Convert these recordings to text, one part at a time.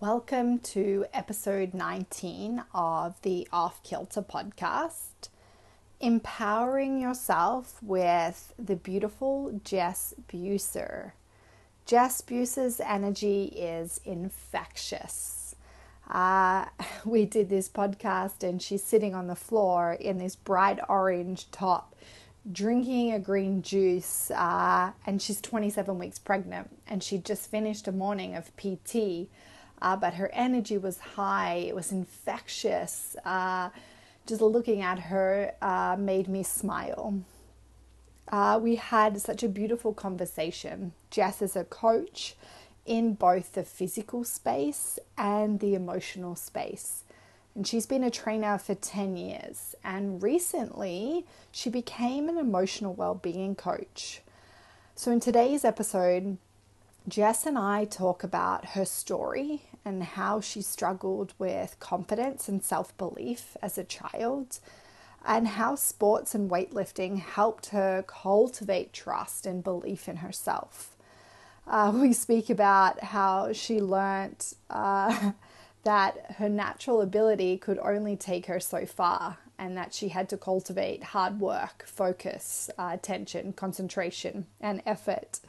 Welcome to episode 19 of the Off Kilter podcast. Empowering yourself with the beautiful Jess Buser. Jess Buser's energy is infectious. Uh, we did this podcast, and she's sitting on the floor in this bright orange top, drinking a green juice. Uh, and she's 27 weeks pregnant, and she just finished a morning of PT uh, but her energy was high, it was infectious. Uh, just looking at her uh, made me smile. Uh, we had such a beautiful conversation. Jess is a coach in both the physical space and the emotional space. And she's been a trainer for 10 years. And recently, she became an emotional well-being coach. So, in today's episode, Jess and I talk about her story and how she struggled with confidence and self belief as a child, and how sports and weightlifting helped her cultivate trust and belief in herself. Uh, we speak about how she learnt uh, that her natural ability could only take her so far, and that she had to cultivate hard work, focus, uh, attention, concentration, and effort.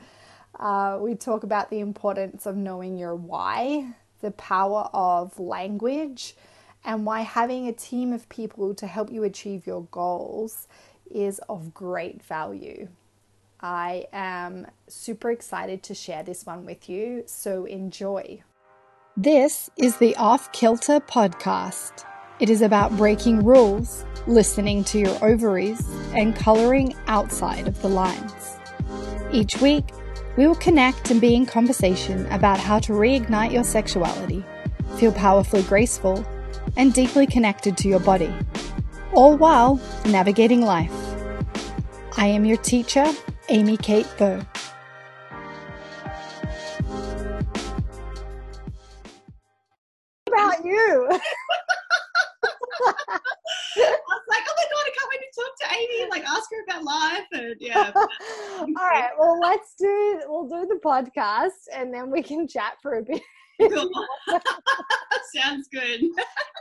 Uh, we talk about the importance of knowing your why the power of language and why having a team of people to help you achieve your goals is of great value. I am super excited to share this one with you, so enjoy. This is the Off Kilter podcast. It is about breaking rules, listening to your ovaries, and coloring outside of the lines. Each week, we will connect and be in conversation about how to reignite your sexuality, feel powerfully graceful, and deeply connected to your body, all while navigating life. I am your teacher, Amy Kate Burr. We'll do the podcast and then we can chat for a bit. Sounds good.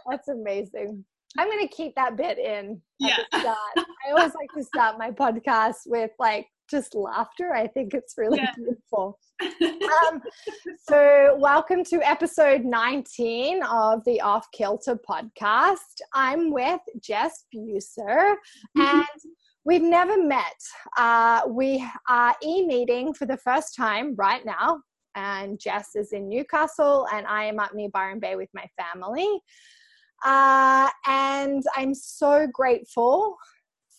That's amazing. I'm going to keep that bit in. Yeah. I always like to start my podcast with like just laughter. I think it's really yeah. beautiful. Um, so, welcome to episode 19 of the Off Kilter podcast. I'm with Jess Buser, mm-hmm. and we've never met. Uh, we are e meeting for the first time right now, and Jess is in Newcastle, and I am up near Byron Bay with my family. Uh, and I'm so grateful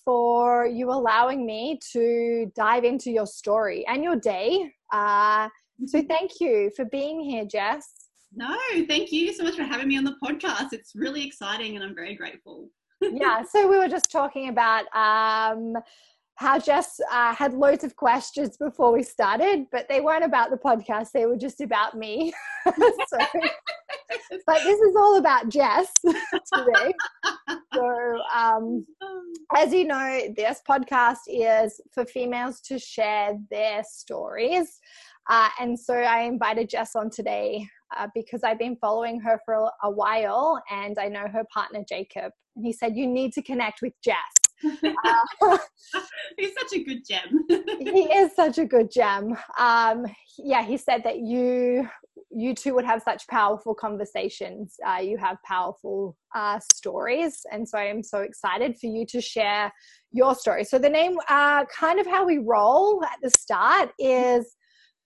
for you allowing me to dive into your story and your day. Uh, so mm-hmm. thank you for being here, Jess. No, thank you so much for having me on the podcast. It's really exciting and I'm very grateful. Yeah, so we were just talking about um, how Jess uh, had loads of questions before we started, but they weren't about the podcast. They were just about me. so, but this is all about Jess today. So, um, as you know, this podcast is for females to share their stories. Uh, and so I invited Jess on today uh, because I've been following her for a, a while and I know her partner Jacob. And he said, You need to connect with Jess uh, He's such a good gem. he is such a good gem. Um, yeah, he said that you you two would have such powerful conversations. Uh, you have powerful uh, stories, and so I'm so excited for you to share your story. So the name, uh, kind of how we roll at the start, is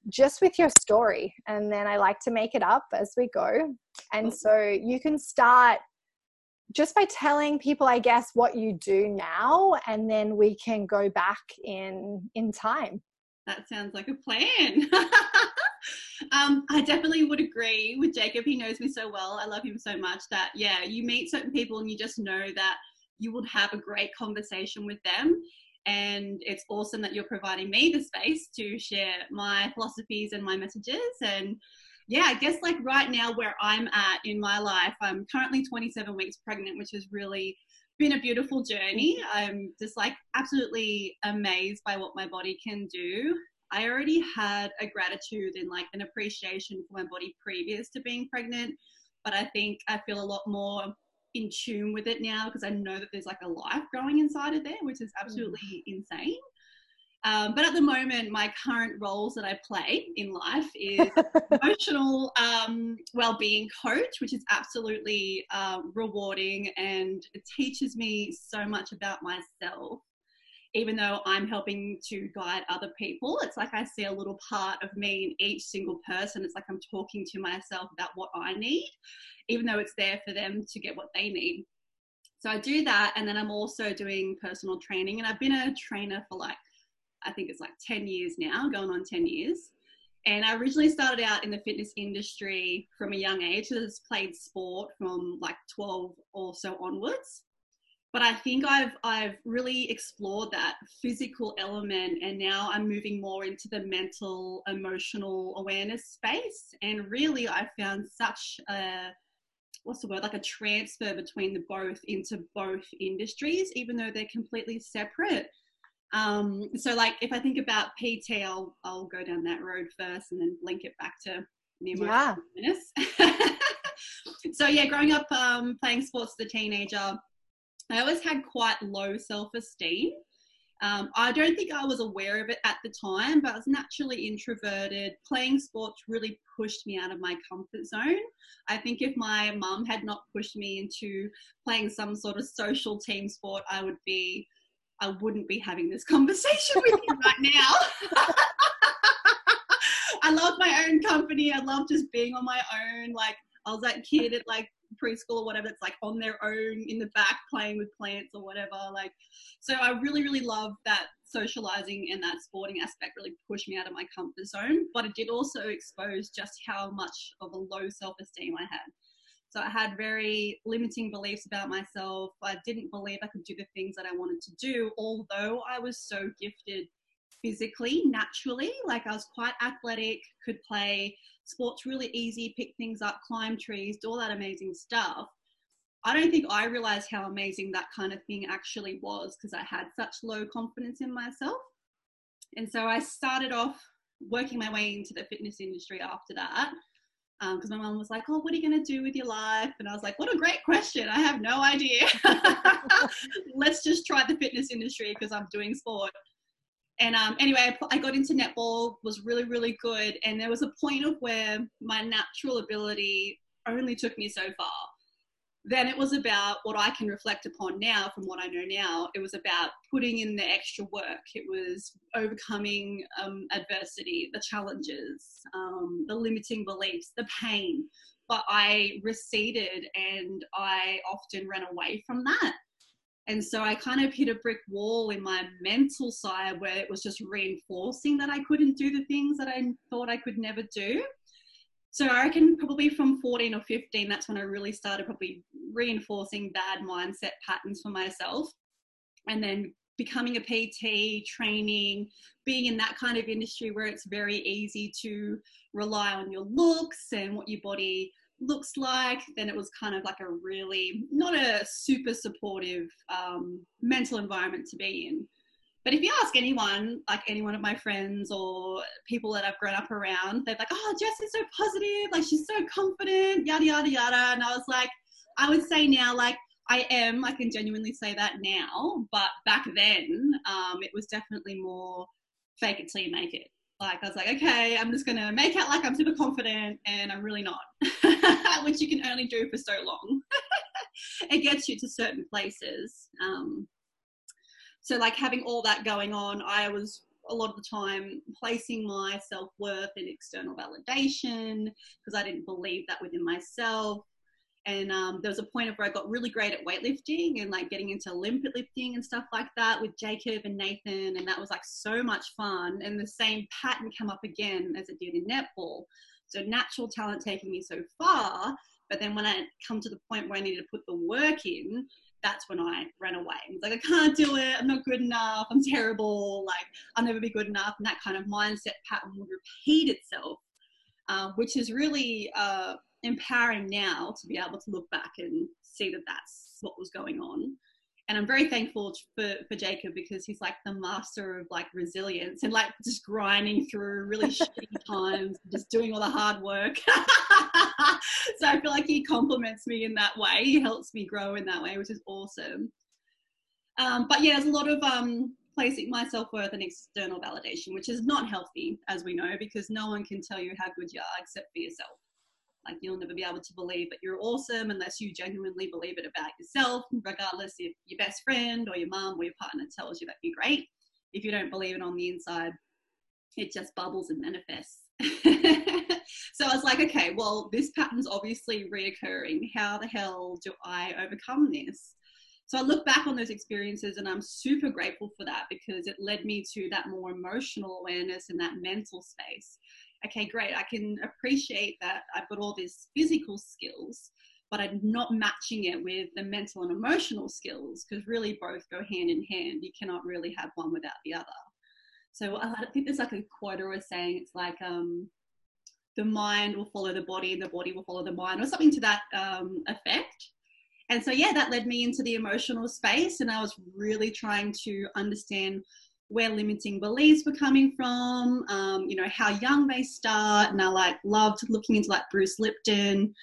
just with your story, and then I like to make it up as we go. And so you can start just by telling people i guess what you do now and then we can go back in in time. That sounds like a plan. Um, i definitely would agree with jacob. He knows me so well. I love him so much that yeah you meet certain people and you just know that you would have a great conversation with them. And it's awesome that you're providing me the space to share my philosophies and my messages and yeah, I guess like right now where I'm at in my life, I'm currently 27 weeks pregnant, which has really been a beautiful journey. I'm just like absolutely amazed by what my body can do. I already had a gratitude and like an appreciation for my body previous to being pregnant, but I think I feel a lot more in tune with it now because I know that there's like a life growing inside of there, which is mm. absolutely mm. insane. Um, but at the moment, my current roles that I play in life is emotional um, well-being coach, which is absolutely um, rewarding and it teaches me so much about myself. Even though I'm helping to guide other people, it's like I see a little part of me in each single person. It's like I'm talking to myself about what I need, even though it's there for them to get what they need. So I do that, and then I'm also doing personal training, and I've been a trainer for like I think it's like 10 years now, going on 10 years. And I originally started out in the fitness industry from a young age. I just played sport from like 12 or so onwards. But I think I've I've really explored that physical element, and now I'm moving more into the mental, emotional awareness space. And really, I found such a what's the word like a transfer between the both into both industries, even though they're completely separate. Um, so like if I think about PT, I'll I'll go down that road first and then link it back to yeah. so yeah, growing up um, playing sports as a teenager, I always had quite low self-esteem. Um, I don't think I was aware of it at the time, but I was naturally introverted. Playing sports really pushed me out of my comfort zone. I think if my mum had not pushed me into playing some sort of social team sport, I would be I wouldn't be having this conversation with you right now. I love my own company. I love just being on my own. Like I was that kid at like preschool or whatever. It's like on their own in the back playing with plants or whatever. Like, so I really, really love that socializing and that sporting aspect really pushed me out of my comfort zone. But it did also expose just how much of a low self esteem I had. So I had very limiting beliefs about myself. I didn't believe I could do the things that I wanted to do, although I was so gifted physically, naturally. Like I was quite athletic, could play sports really easy, pick things up, climb trees, do all that amazing stuff. I don't think I realized how amazing that kind of thing actually was because I had such low confidence in myself. And so I started off working my way into the fitness industry after that because um, my mom was like, "Oh, what are you going to do with your life?" And I was like, "What a great question! I have no idea. Let's just try the fitness industry because I'm doing sport." And um, anyway, I got into netball, was really, really good, and there was a point of where my natural ability only took me so far then it was about what I can reflect upon now from what I know now. It was about putting in the extra work. It was overcoming um, adversity, the challenges, um, the limiting beliefs, the pain. But I receded and I often ran away from that. And so I kind of hit a brick wall in my mental side where it was just reinforcing that I couldn't do the things that I thought I could never do. So I reckon probably from 14 or 15, that's when I really started probably reinforcing bad mindset patterns for myself. And then becoming a PT, training, being in that kind of industry where it's very easy to rely on your looks and what your body looks like, then it was kind of like a really not a super supportive um, mental environment to be in. But if you ask anyone, like any one of my friends or people that I've grown up around, they're like, oh, Jess is so positive. Like, she's so confident, yada, yada, yada. And I was like, I would say now, like, I am, I can genuinely say that now. But back then, um, it was definitely more fake it till you make it. Like, I was like, okay, I'm just to make out like I'm super confident and I'm really not, which you can only do for so long. it gets you to certain places. Um, so like having all that going on i was a lot of the time placing my self-worth in external validation because i didn't believe that within myself and um, there was a point of where I got really great at weightlifting and like getting into Olympic lifting and stuff like that with Jacob and Nathan, and that was like so much fun. And the same pattern came up again as it did in netball. So natural talent taking me so far, but then when I come to the point where I needed to put the work in, that's when I ran away. It's like, I can't do it. I'm not good enough. I'm terrible. Like, I'll never be good enough. And that kind of mindset pattern would repeat itself, uh, which is really uh, empowering now to be able to look back and see that that's what was going on. And I'm very thankful for, for Jacob because he's like the master of like resilience and like just grinding through really shitty times, just doing all the hard work. so I feel like he compliments me in that way. He helps me grow in that way, which is awesome. Um, but yeah, there's a lot of um, placing my self worth in external validation, which is not healthy, as we know, because no one can tell you how good you are except for yourself. Like you'll never be able to believe that you're awesome unless you genuinely believe it about yourself, regardless if your best friend or your mom or your partner tells you that you're great. If you don't believe it on the inside, it just bubbles and manifests. so I was like, okay, well, this pattern's obviously reoccurring. How the hell do I overcome this? So I look back on those experiences and I'm super grateful for that because it led me to that more emotional awareness and that mental space okay, great, I can appreciate that I've got all these physical skills, but I'm not matching it with the mental and emotional skills because really both go hand in hand. You cannot really have one without the other. So I think there's like a quote I was saying, it's like um, the mind will follow the body and the body will follow the mind, or something to that um, effect. And so, yeah, that led me into the emotional space, and I was really trying to understand where limiting beliefs were coming from, um, you know, how young they start. And I like loved looking into like Bruce Lipton.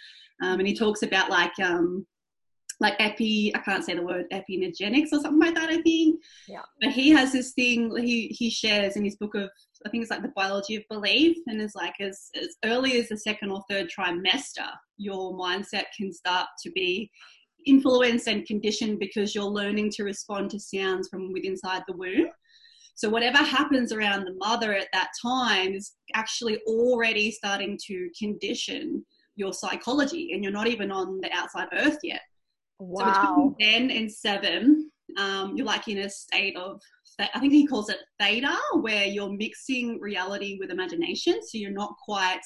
Um, and he talks about like, um, like epi, I can't say the word epigenetics or something like that, I think. Yeah. But he has this thing he, he shares in his book of, I think it's like the biology of belief. And it's like as, as early as the second or third trimester, your mindset can start to be influenced and conditioned because you're learning to respond to sounds from within inside the womb. So whatever happens around the mother at that time is actually already starting to condition your psychology, and you're not even on the outside earth yet. Wow. So between ten and seven, um, you're like in a state of I think he calls it theta, where you're mixing reality with imagination. So you're not quite,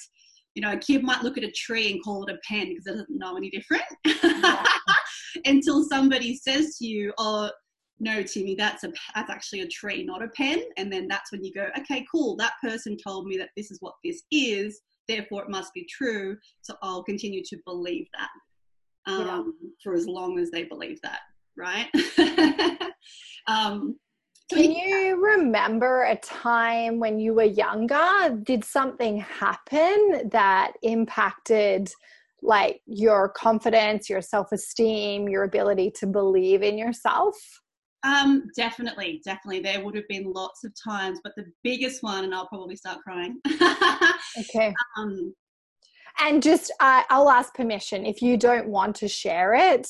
you know, a kid might look at a tree and call it a pen because it doesn't know any different yeah. until somebody says to you, "Oh, no timmy that's a that's actually a tree not a pen. And then that's when you go okay cool that person told me that this is what this is therefore it must be true. So i'll continue to believe that um, yeah. for as long as they believe that right? Um, can you remember a time when you were younger did something happen that impacted like your confidence your self-esteem your ability to believe in yourself um, definitely, definitely. There would have been lots of times, but the biggest one, and I'll probably start crying. okay. Um, and just, uh, I'll ask permission if you don't want to share it.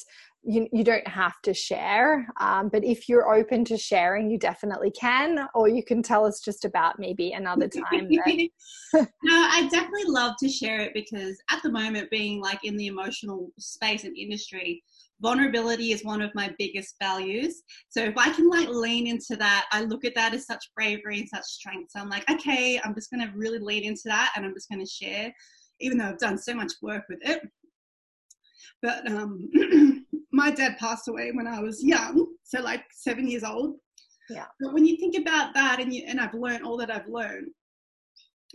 You, you don't have to share, um, but if you're open to sharing, you definitely can, or you can tell us just about maybe another time. That... no, I definitely love to share it because at the moment, being like in the emotional space and industry, vulnerability is one of my biggest values. So if I can like lean into that, I look at that as such bravery and such strength. So I'm like, okay, I'm just going to really lean into that and I'm just going to share, even though I've done so much work with it. But um, my dad passed away when I was young, so like seven years old. Yeah. But when you think about that, and you and I've learned all that I've learned,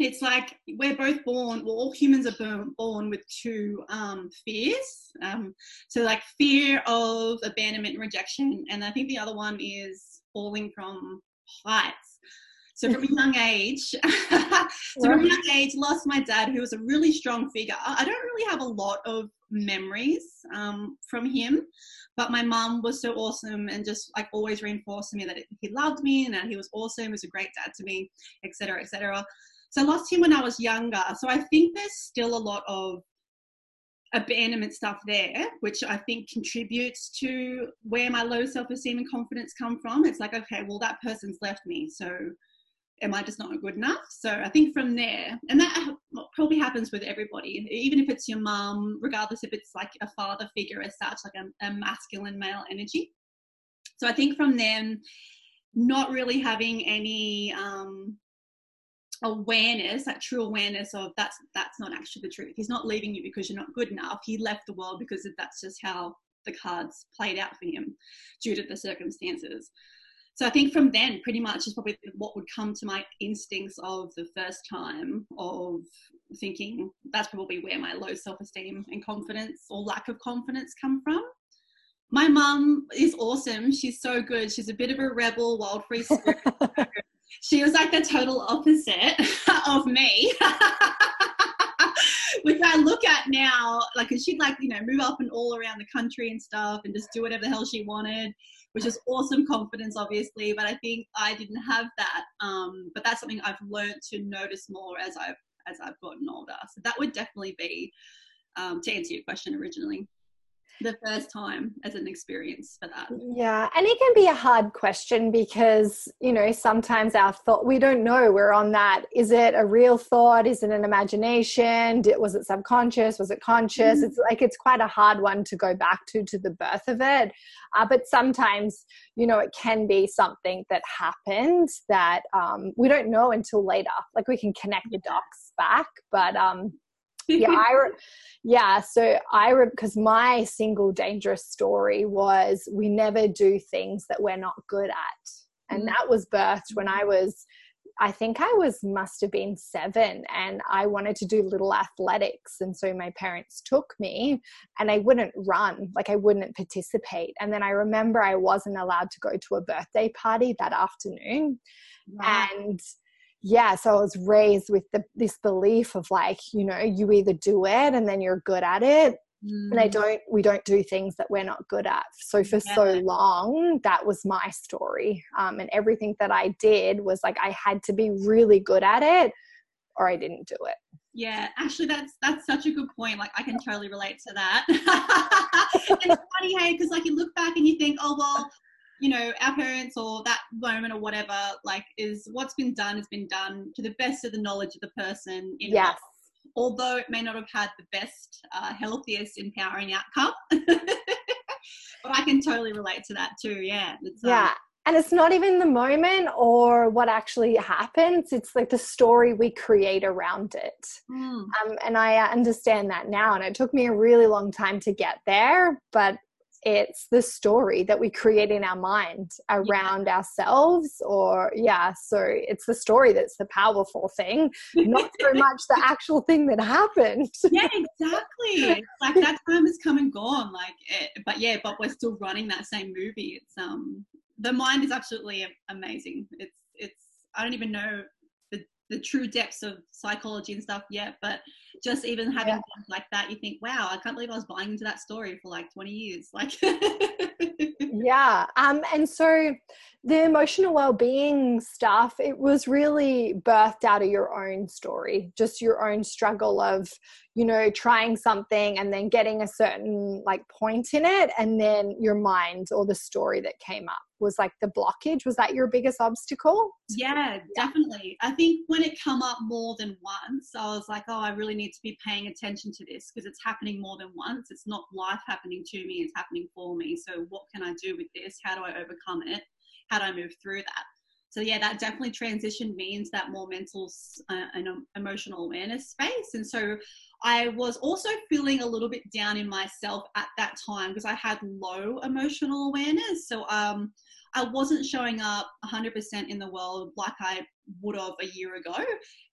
it's like we're both born well all humans are born, with two um, fears um, so like fear of abandonment and rejection and i think the other one is falling from heights. So from a young age so from a young age lost my dad who was a really strong figure. I don't really have a lot of memories um, from him but my mom was so awesome and just like always reinforcing me that he loved me and that he was awesome he was a great dad to me etc etc so I lost him when I was younger. So I think there's still a lot of abandonment stuff there, which I think contributes to where my low self esteem and confidence come from. It's like, okay, well, that person's left me. So am I just not good enough? So I think from there, and that probably happens with everybody, even if it's your mum, regardless if it's like a father figure as such, like a, a masculine male energy. So I think from them, not really having any um, awareness that true awareness of that's that's not actually the truth he's not leaving you because you're not good enough he left the world because that's just how the cards played out for him due to the circumstances so i think from then pretty much is probably what would come to my instincts of the first time of thinking that's probably where my low self-esteem and confidence or lack of confidence come from My mum is awesome. She's so good. She's a bit of a rebel, wild free spirit. she was like the total opposite of me. Which I look at now, like, cause she'd like, you know, move up and all around the country and stuff and just do whatever the hell she wanted, which is awesome confidence, obviously. But I think I didn't have that. Um, but that's something I've learned to notice more as I've, as I've gotten older. So that would definitely be, um, to answer your question originally the first time as an experience for that? Yeah, and it can be a hard question because, you know, sometimes our thought, we don't know. We're on that. Is it a real thought? Is it an imagination? Did, was it subconscious? Was it conscious? Mm-hmm. It's like it's quite a hard one to go back to, to the birth of it. Uh, but sometimes, you know, it can be something that happened that um, we don't know until later. Like we can connect the dots back, but um, yeah, I re- yeah. So I because re- my single dangerous story was we never do things that we're not good at, and mm. that was birthed when I was. I think I was must have been seven and I wanted to do little athletics. And so my parents took me and I wouldn't run, like I wouldn't participate. And then I remember I wasn't allowed to go to a birthday party that afternoon. Wow. And yeah so i was raised with the, this belief of like you know you either do it and then you're good at it mm. and i mm. don't we don't do things that we're not good at so for yeah. so long that was my story um, and everything that i did was like i had to be really good at it or i didn't do it yeah actually that's that's such a good point like i can totally relate to that it's funny hey because like you look back and you think oh well you know our parents or that moment or whatever like is what's been done has been done to the best of the knowledge of the person in yes. although it may not have had the best uh, healthiest empowering outcome. But i can totally relate to that too yeah. It's, um, yeah. Um, and it's not even the moment or what actually happens. It's like the story we create around it. Mm. um, and i understand that now and it took me a really long time to get there but it's the story that we create in our mind around yeah. ourselves or yeah so it's the story that's the powerful thing not so much the actual thing that happened. Yeah exactly. Like that time has come and gone like it, eh, but yeah but we're still running that same movie. It's um the mind is absolutely amazing. It's it's i don't even know the true depths of psychology and stuff yet, but just even having yeah. things like that, you think, wow, I can't believe I was buying into that story for like 20 years. Like, yeah. Um, and so the emotional well-being stuff, it was really birthed out of your own story, just your own struggle of, you know, trying something and then getting a certain like point in it, and then your mind or the story that came up was like the blockage. Was that your biggest obstacle? Yeah, yeah, definitely. I think when it come up more than once i was like oh i really need to be paying attention to this because it's happening more than once. It's not life happening to me it's happening for me. So what can i do with this? How do i overcome it? How do i move through that? So yeah that definitely transitioned me into that more mental uh, and emotional awareness space. And so i was also feeling a little bit down in myself at that time because i had low emotional awareness so um I wasn't showing up 100% in the world like I would have a year ago.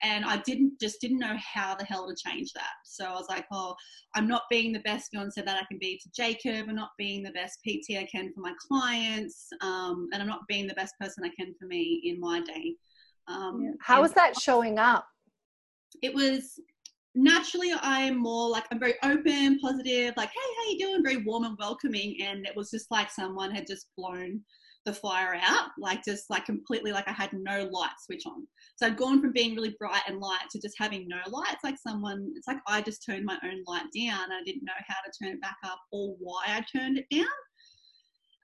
And I didn't just didn't know how the hell to change that. So I was like, oh, I'm not being the best fiance that I can be to Jacob. I'm not being the best PT I can for my clients. Um, and I'm not being the best person I can for me in my day. Um. How was that showing up? It was naturally I'm more like I'm very open, positive, like, hey, how you doing? Very warm and welcoming. And it was just like someone had just blown the fire out, like just like completely like I had no light switch on. So I'd gone from being really bright and light to just having no light. It's like someone, it's like I just turned my own light down. I didn't know how to turn it back up or why I turned it down.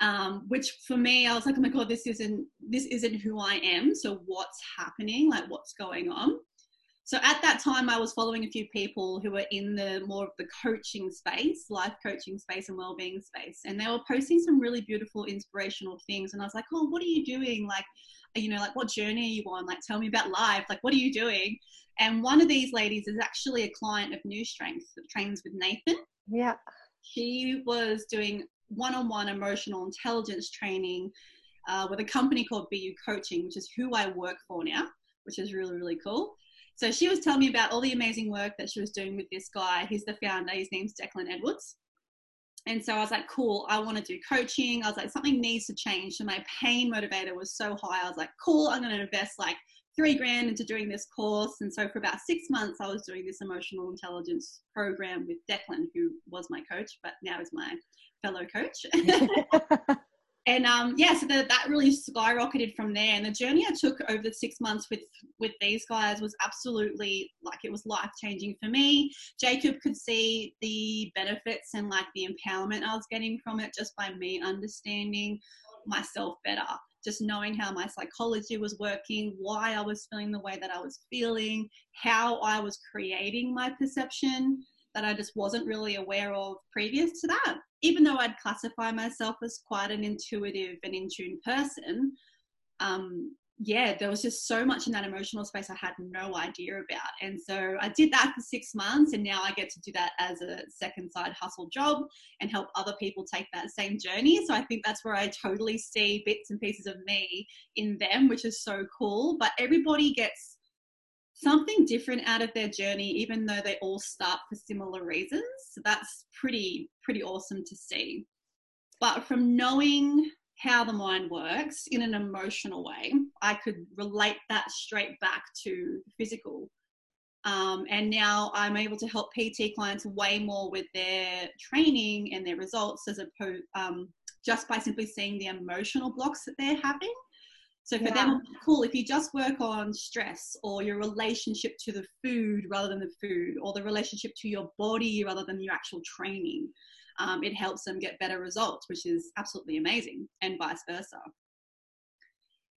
Um, which for me, I was like, oh my god, this isn't this isn't who I am. So what's happening? Like what's going on? So at that time, I was following a few people who were in the more of the coaching space, life coaching space, and well-being space, and they were posting some really beautiful, inspirational things. And I was like, "Oh, what are you doing? Like, you know, like what journey are you on? Like, tell me about life. Like, what are you doing?" And one of these ladies is actually a client of New Strength that trains with Nathan. Yeah. She was doing one-on-one emotional intelligence training uh, with a company called BU Coaching, which is who I work for now, which is really really cool. So she was telling me about all the amazing work that she was doing with this guy. He's the founder. His name's Declan Edwards. and so I was like, cool, I want to do coaching. I was like, something needs to change. So my pain motivator was so high. I was like, cool, I'm going to invest like three grand into doing this course. And so for about six months, I was doing this emotional intelligence program with Declan, who was my coach, but now is my fellow coach. and um, yeah, so the, that really skyrocketed from there. And the journey I took over the six months with with these guys was absolutely like it was life changing for me. Jacob could see the benefits and like the empowerment I was getting from it just by me understanding myself better just knowing how my psychology was working, why I was feeling the way that I was feeling, how I was creating my perception that I just wasn't really aware of previous to that. Even though I'd classify myself as quite an intuitive and in tune person, um, yeah, there was just so much in that emotional space I had no idea about. And so I did that for six months, and now I get to do that as a second side hustle job and help other people take that same journey. So I think that's where I totally see bits and pieces of me in them, which is so cool. But everybody gets something different out of their journey, even though they all start for similar reasons. So that's pretty, pretty awesome to see. But from knowing how the mind works in an emotional way, I could relate that straight back to physical. Um, and now I'm able to help PT clients way more with their training and their results as opposed um, just by simply seeing the emotional blocks that they're having. So for yeah. them, cool. If you just work on stress or your relationship to the food rather than the food, or the relationship to your body rather than your actual training, um, it helps them get better results, which is absolutely amazing, and vice versa.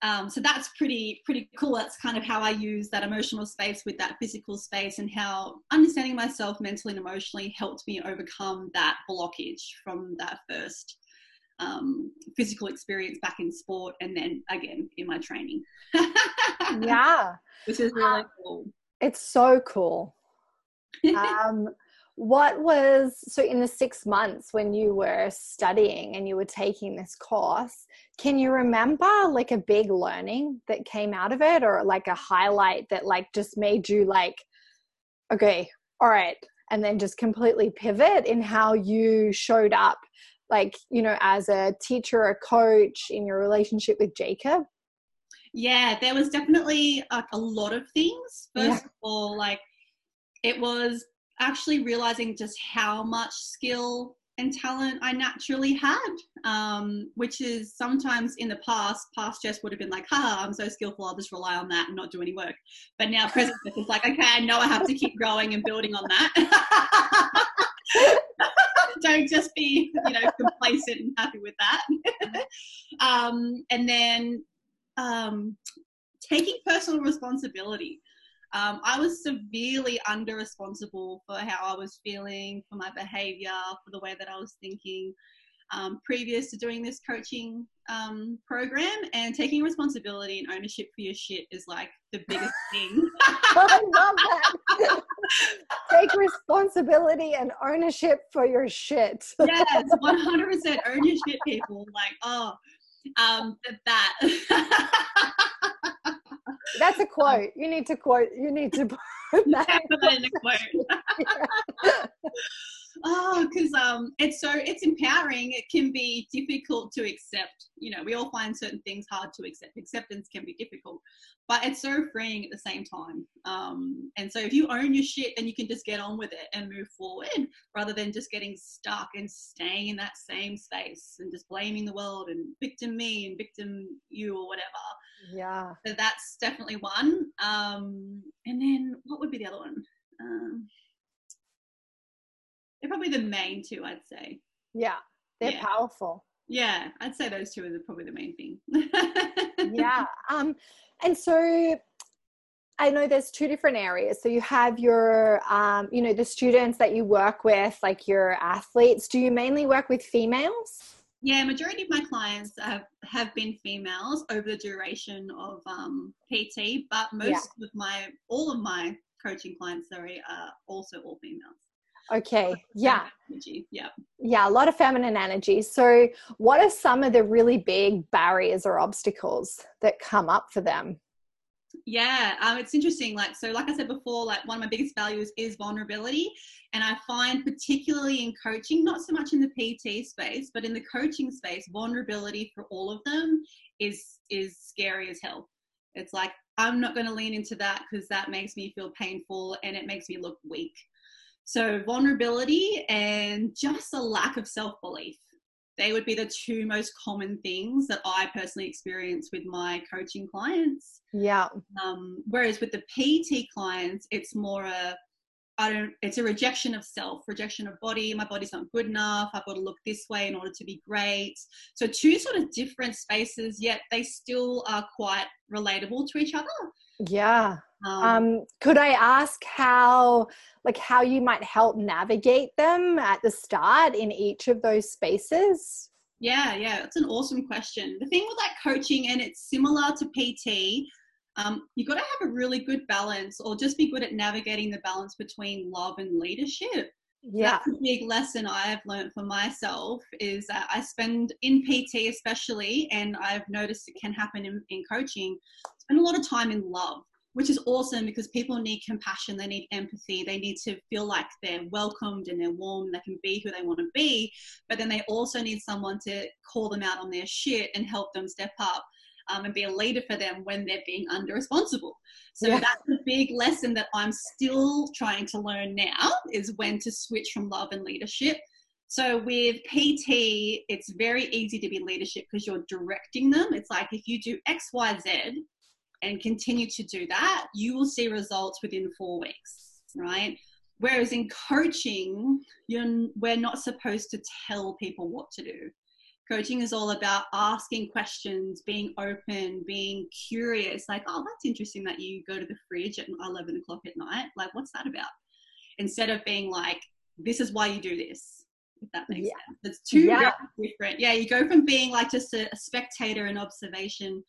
Um, so that's pretty pretty cool. That's kind of how I use that emotional space with that physical space, and how understanding myself mentally and emotionally helped me overcome that blockage from that first um, physical experience back in sport, and then again in my training. yeah, which is really uh, cool. It's so cool. um, what was so in the six months when you were studying and you were taking this course can you remember like a big learning that came out of it or like a highlight that like just made you like okay all right and then just completely pivot in how you showed up like you know as a teacher a coach in your relationship with jacob yeah there was definitely like a lot of things first yeah. of all like it was actually realizing just how much skill and talent I naturally had, um, which is sometimes in the past, past Jess would have been like, haha, I'm so skillful, I'll just rely on that and not do any work. But now present Jess is like, okay, I know I have to keep growing and building on that. Don't just be, you know, complacent and happy with that. um, and then um, taking personal responsibility. Um, I was severely under responsible for how I was feeling, for my behavior, for the way that I was thinking. Um, previous to doing this coaching um, program and taking responsibility and ownership for your shit is like the biggest thing. I love that. Responsibility and ownership for your shit. yes, 100% own your shit, people. Like, oh, um, that. That's a quote. You need to quote. You need to put that, in a quote. oh, because um, it's so it's empowering. It can be difficult to accept. You know, we all find certain things hard to accept. Acceptance can be difficult, but it's so freeing at the same time. Um, and so if you own your shit, then you can just get on with it and move forward rather than just getting stuck and staying in that same space and just blaming the world and victim me and victim you or whatever. Yeah. So that's definitely one. Um, and then what would be the other one? Um, they're probably the main two, I'd say. Yeah, they're yeah. powerful. Yeah, I'd say those two are probably the main thing. yeah. Um, and so I know there's two different areas. So you have your, um, you know, the students that you work with, like your athletes. Do you mainly work with females? Yeah, majority of my clients have, have been females over the duration of um, PT, but most yeah. of my, all of my coaching clients, sorry, are also all females. Okay. Yeah. Energy. Yeah. Yeah. A lot of feminine energy. So, what are some of the really big barriers or obstacles that come up for them? Yeah, um, it's interesting. Like, so, like I said before, like one of my biggest values is vulnerability. And I find, particularly in coaching, not so much in the PT space, but in the coaching space, vulnerability for all of them is is scary as hell. It's like I'm not going to lean into that because that makes me feel painful and it makes me look weak. So vulnerability and just a lack of self belief they would be the two most common things that I personally experience with my coaching clients. Yeah. Um, whereas with the PT clients, it's more a I don't it's a rejection of self, rejection of body. My body's not good enough. I've got to look this way in order to be great. So two sort of different spaces, yet they still are quite relatable to each other. Yeah. Um, um, could I ask how, like, how you might help navigate them at the start in each of those spaces? Yeah, yeah, it's an awesome question. The thing with like coaching, and it's similar to PT, um, you've got to have a really good balance, or just be good at navigating the balance between love and leadership. Yeah, that's a big lesson I've learned for myself is that I spend in PT especially, and I've noticed it can happen in, in coaching. Spend a lot of time in love which is awesome because people need compassion, they need empathy, they need to feel like they're welcomed and they're warm, they can be who they want to be, but then they also need someone to call them out on their shit and help them step up. Um, and be a leader for them when they're being under responsible. So yeah. that's a big lesson that I'm still trying to learn now is when to switch from love and leadership. So with PT, it's very easy to be leadership because you're directing them. It's like if you do X, Y, Z, and continue to do that, you will see results within four weeks, right? Whereas in coaching, you're, we're not supposed to tell people what to do. Coaching is all about asking questions, being open, being curious. Like, oh, that's interesting that you go to the fridge at 11 o'clock at night. Like, what's that about? Instead of being like, this is why you do this, if that makes yeah. sense. It's two yeah. different. Yeah, you go from being like just a, a spectator and observation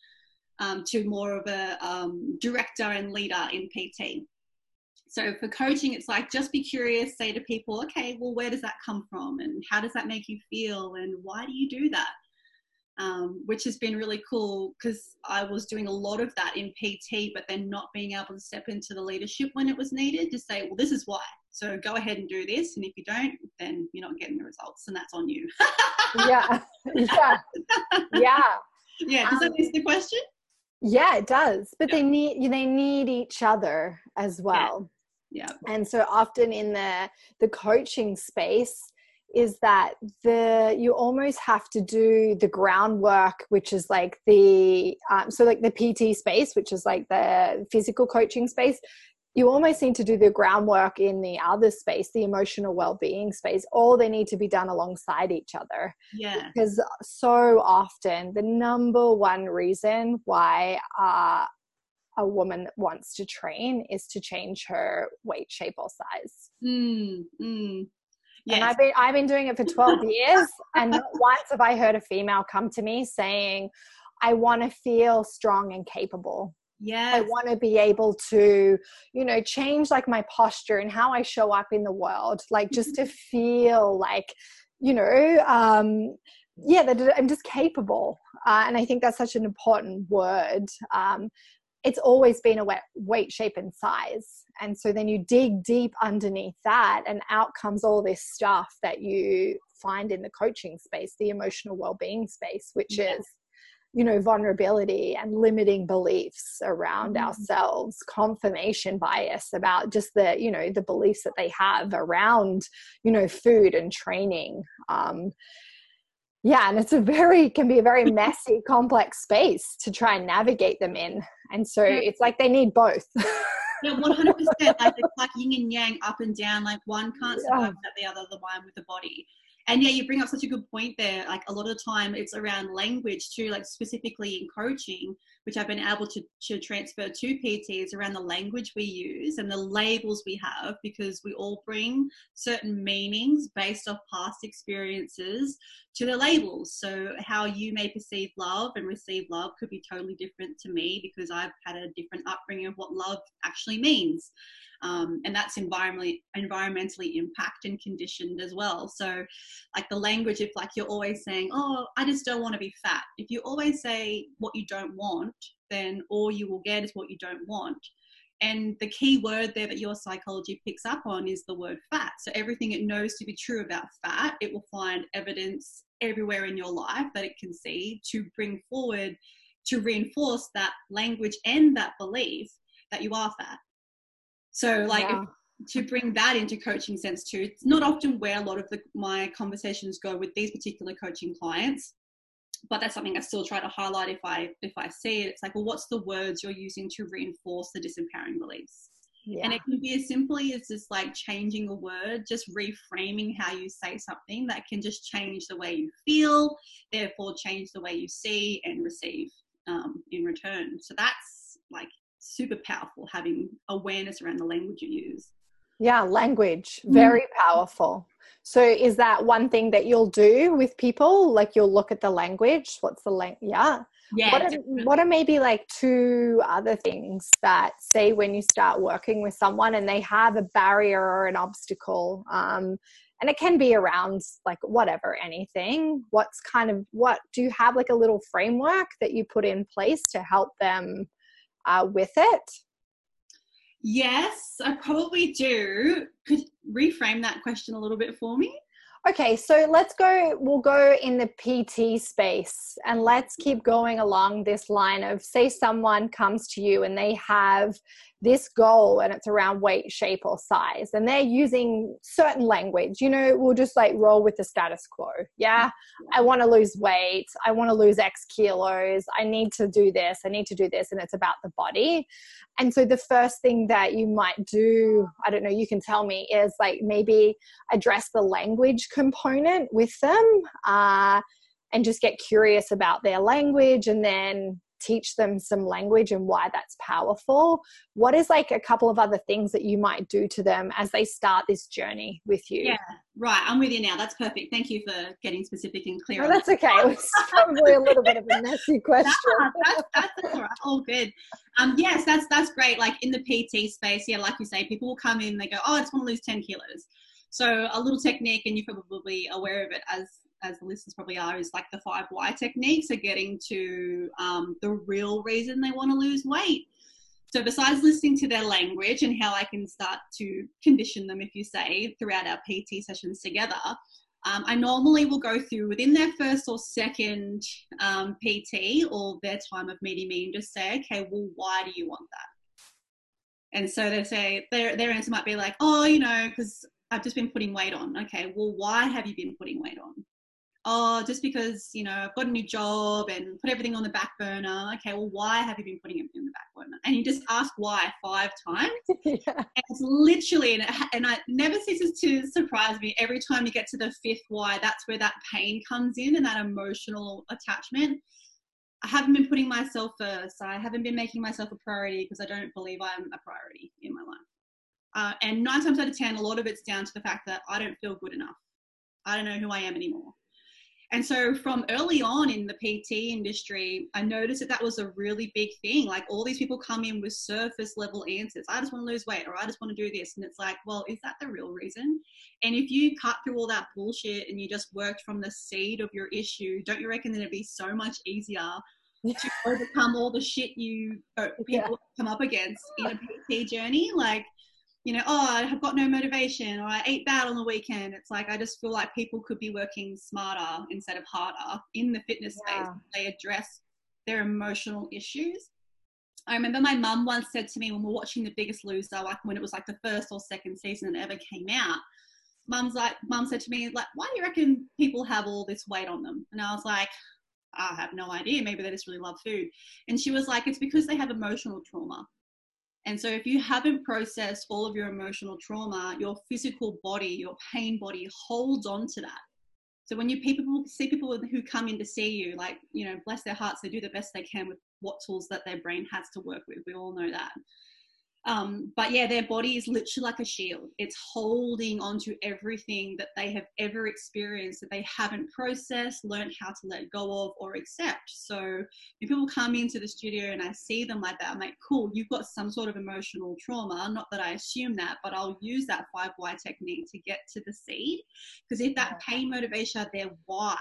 um, to more of a um, director and leader in PT. So for coaching, it's like just be curious, say to people, okay, well, where does that come from? And how does that make you feel? And why do you do that? Um, which has been really cool because I was doing a lot of that in PT, but then not being able to step into the leadership when it was needed to say, well, this is why. So go ahead and do this. And if you don't, then you're not getting the results, and that's on you. yeah. Yeah. Yeah. Yeah. Does that um, answer the question? Yeah, it does. But yeah. they need they need each other as well. Yeah. yeah. And so often in the the coaching space is that the you almost have to do the groundwork which is like the um, so like the pt space which is like the physical coaching space you almost need to do the groundwork in the other space, the emotional well-being space. All they need to be done alongside each other. Yeah. Because so often the number one reason why uh, a woman wants to train is to change her weight, shape, or size. Mm, mm. Yes. And I've been I've been doing it for 12 years, and not once have I heard a female come to me saying, "I want to feel strong and capable." Yeah i want to be able to you know change like my posture and how i show up in the world like just to feel like you know um yeah that i'm just capable uh, and i think that's such an important word um it's always been a weight shape and size and so then you dig deep underneath that and out comes all this stuff that you find in the coaching space the emotional well-being space which is you know vulnerability and limiting beliefs around mm-hmm. ourselves confirmation bias about just the you know the beliefs that they have around you know food and training um yeah and it's a very can be a very messy complex space to try and navigate them in and so yeah. it's like they need both yeah 100% like it's like yin and yang up and down like one can't survive yeah. without the other the mind with the body and yeah you bring up such a good point there. Like a lot of the time it's around language too like specifically in coaching which i've been able to, to transfer to pts around the language we use and the labels we have because we all bring certain meanings based off past experiences to the labels. So how you may perceive love and receive love could be totally different to me because i've had a different upbringing of what love actually means um, and that's environmentally environmentally impacted and conditioned as well so like the language if like you're always saying oh i just don't want to be fat if you always say what you don't want then all you will get is what you don't want. And the key word there that your psychology picks up on is the word fat. So everything it knows to be true about fat, it will find evidence everywhere in your life that it can see to bring forward to reinforce that language and that belief that you are fat. So, like, yeah. if, to bring that into coaching sense too, it's not often where a lot of the, my conversations go with these particular coaching clients but that's something I still try to highlight if I if I see it. It's like, well, what's the words you're using to reinforce the disempowering beliefs? Yeah. And it can be as simply as just like changing a word, just reframing how you say something that can just change the way you feel, therefore change the way you see and receive um, in return. So that's like super powerful having awareness around the language you use. Yeah, language, very mm. powerful. So is that one thing that you'll do with people? Like you'll look at the language. What's the language? Yeah. Yeah. What are, what are maybe like two other things that say when you start working with someone and they have a barrier or an obstacle? Um, and it can be around like whatever, anything. What's kind of what do you have like a little framework that you put in place to help them uh, with it? Yes, I probably do. Could reframe that question a little bit for me? Okay, so let's go, we'll go in the PT space and let's keep going along this line of say someone comes to you and they have this goal and it's around weight, shape, or size, and they're using certain language. You know, we'll just like roll with the status quo. Yeah, I want to lose weight. I want to lose X kilos. I need to do this. I need to do this. And it's about the body. And so the first thing that you might do, I don't know, you can tell me, is like maybe address the language component with them. Uh, and just get curious about their language and then teach them some language and why that's powerful what is like a couple of other things that you might do to them as they start this journey with you? Yeah right i'm with you now that's perfect thank you for getting specific and clear oh, that's okay it's probably a little bit of a messy question. that's, that's, that's all right all good. Um yes that's that's great like in the pt space yeah like you say people will come in they go oh i just want to lose 10 kilos. So a little technique and you're probably aware of it as as the listeners probably are, is like the five why techniques are getting to um, the real reason they want to lose weight. So, besides listening to their language and how I can start to condition them, if you say, throughout our PT sessions together, um, I normally will go through within their first or second um, PT or their time of meeting me and just say, okay, well, why do you want that? And so they say, their, their answer might be like, oh, you know, because I've just been putting weight on. Okay, well, why have you been putting weight on? Oh, just because, you know, I've got a new job and put everything on the back burner. Okay, well, why have you been putting it in the back burner? And you just ask why five times. yeah. And it's literally, and, it, and it never ceases to surprise me every time you get to the fifth why, that's where that pain comes in and that emotional attachment. I haven't been putting myself first. I haven't been making myself a priority because I don't believe I'm a priority in my life. Uh, and nine times out of 10, a lot of it's down to the fact that I don't feel good enough. I don't know who I am anymore. And so from early on in the PT industry, I noticed that that was a really big thing. Like all these people come in with surface level answers. I just want to lose weight or I just want to do this. And it's like, well, is that the real reason? And if you cut through all that bullshit and you just worked from the seed of your issue, don't you reckon that it'd be so much easier to overcome all the shit you uh, people yeah. come up against in a PT journey? Like, you know, oh, I have got no motivation or I ate bad on the weekend. It's like I just feel like people could be working smarter instead of harder in the fitness yeah. space. They address their emotional issues. I remember my mum once said to me when we were watching The Biggest Loser, like when it was like the first or second season that ever came out. Mum's like, mum said to me, like, why do you reckon people have all this weight on them? And I was like, I have no idea. Maybe they just really love food. And she was like, it's because they have emotional trauma. And so, if you haven't processed all of your emotional trauma, your physical body, your pain body holds on to that. So, when you people see people who come in to see you, like, you know, bless their hearts, they do the best they can with what tools that their brain has to work with. We all know that. Um, but yeah, their body is literally like a shield. It's holding onto everything that they have ever experienced that they haven't processed, learned how to let go of, or accept. So when people come into the studio and I see them like that, I'm like, cool, you've got some sort of emotional trauma. Not that I assume that, but I'll use that five why technique to get to the seed. Because if that pain motivation, their why,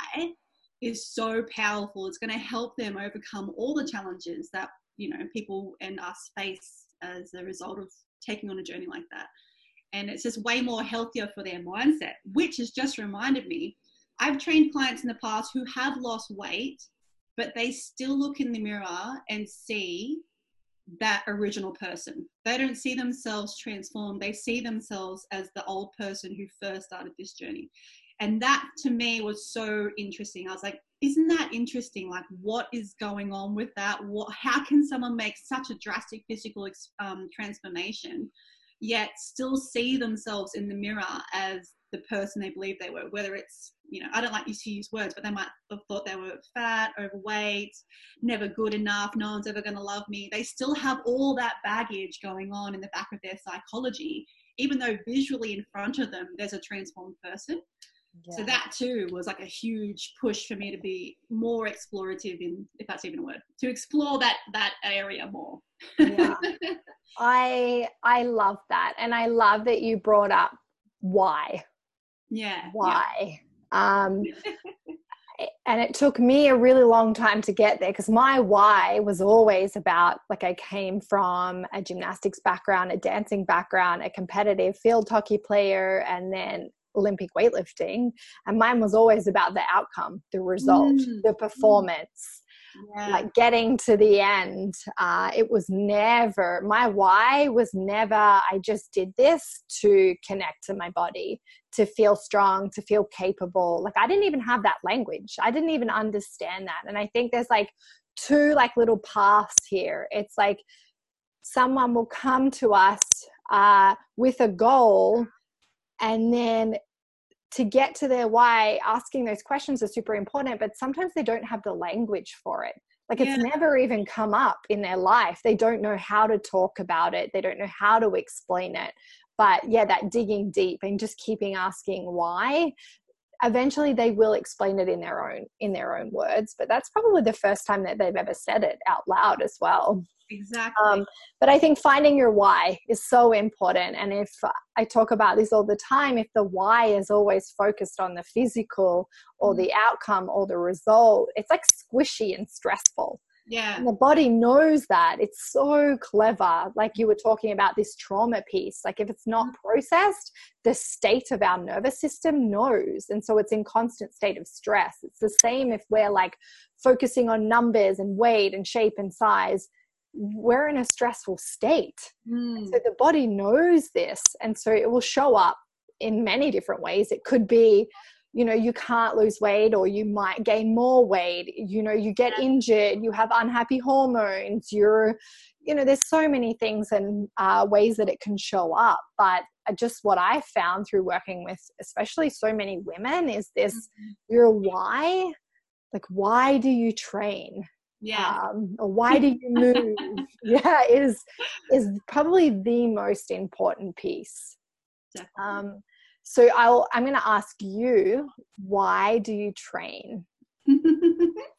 is so powerful, it's going to help them overcome all the challenges that you know people and us face as a result of taking on a journey like that and it's just way more healthier for their mindset which has just reminded me i've trained clients in the past who have lost weight but they still look in the mirror and see that original person. They don't see themselves transformed. They see themselves as the old person who first started this journey. And that to me was so interesting. I was like, isn't that interesting? Like, what is going on with that? What, how can someone make such a drastic physical um, transformation, yet still see themselves in the mirror as the person they believe they were? Whether it's, you know, I don't like to use words, but they might have thought they were fat, overweight, never good enough, no one's ever going to love me. They still have all that baggage going on in the back of their psychology, even though visually in front of them there's a transformed person. So that too was like a huge push for me to be more explorative in, if that's even a word, to explore that that area more. yeah. I I love that, and I love that you brought up why. Yeah. Why? Yeah. Um, and it took me a really long time to get there because my why was always about like I came from a gymnastics background, a dancing background, a competitive field hockey player, and then Olympic weightlifting, and mine was always about the outcome, the result, mm. the performance. Yeah. Like getting to the end, uh, it was never my why was never. I just did this to connect to my body, to feel strong, to feel capable. Like I didn't even have that language. I didn't even understand that. And I think there's like two like little paths here. It's like someone will come to us uh, with a goal and then to get to their why asking those questions are super important but sometimes they don't have the language for it. Like it's yeah. never even come up in their life. They don't know how to talk about it. They don't know how to explain it. But yeah that digging deep and just keeping asking why eventually they will explain it in their own in their own words. But that's probably the first time that they've ever said it out loud as well Exactly. Um, but I think finding your why is so important. And if I talk about this all the time, if the why is always focused on the physical or the mm-hmm. outcome or the result, it's like squishy and stressful. Yeah. And the body knows that. It's so clever. Like you were talking about this trauma piece. Like if it's not mm-hmm. processed, the state of our nervous system knows. And so it's in constant state of stress. It's the same if we're like focusing on numbers and weight and shape and size we're in a stressful state. Mm. So the body knows this. And so it will show up in many different ways. It could be, you know, you can't lose weight or you might gain more weight. You know, you get injured, you have unhappy hormones, you're, you know, there's so many things and uh, ways that it can show up. But just what I found through working with, especially so many women, is this mm-hmm. your why. Like, why do you train? Yeah. Um, why do you move? Yeah is is probably the most important piece. Um, so i'll i'm going to ask you why do you train?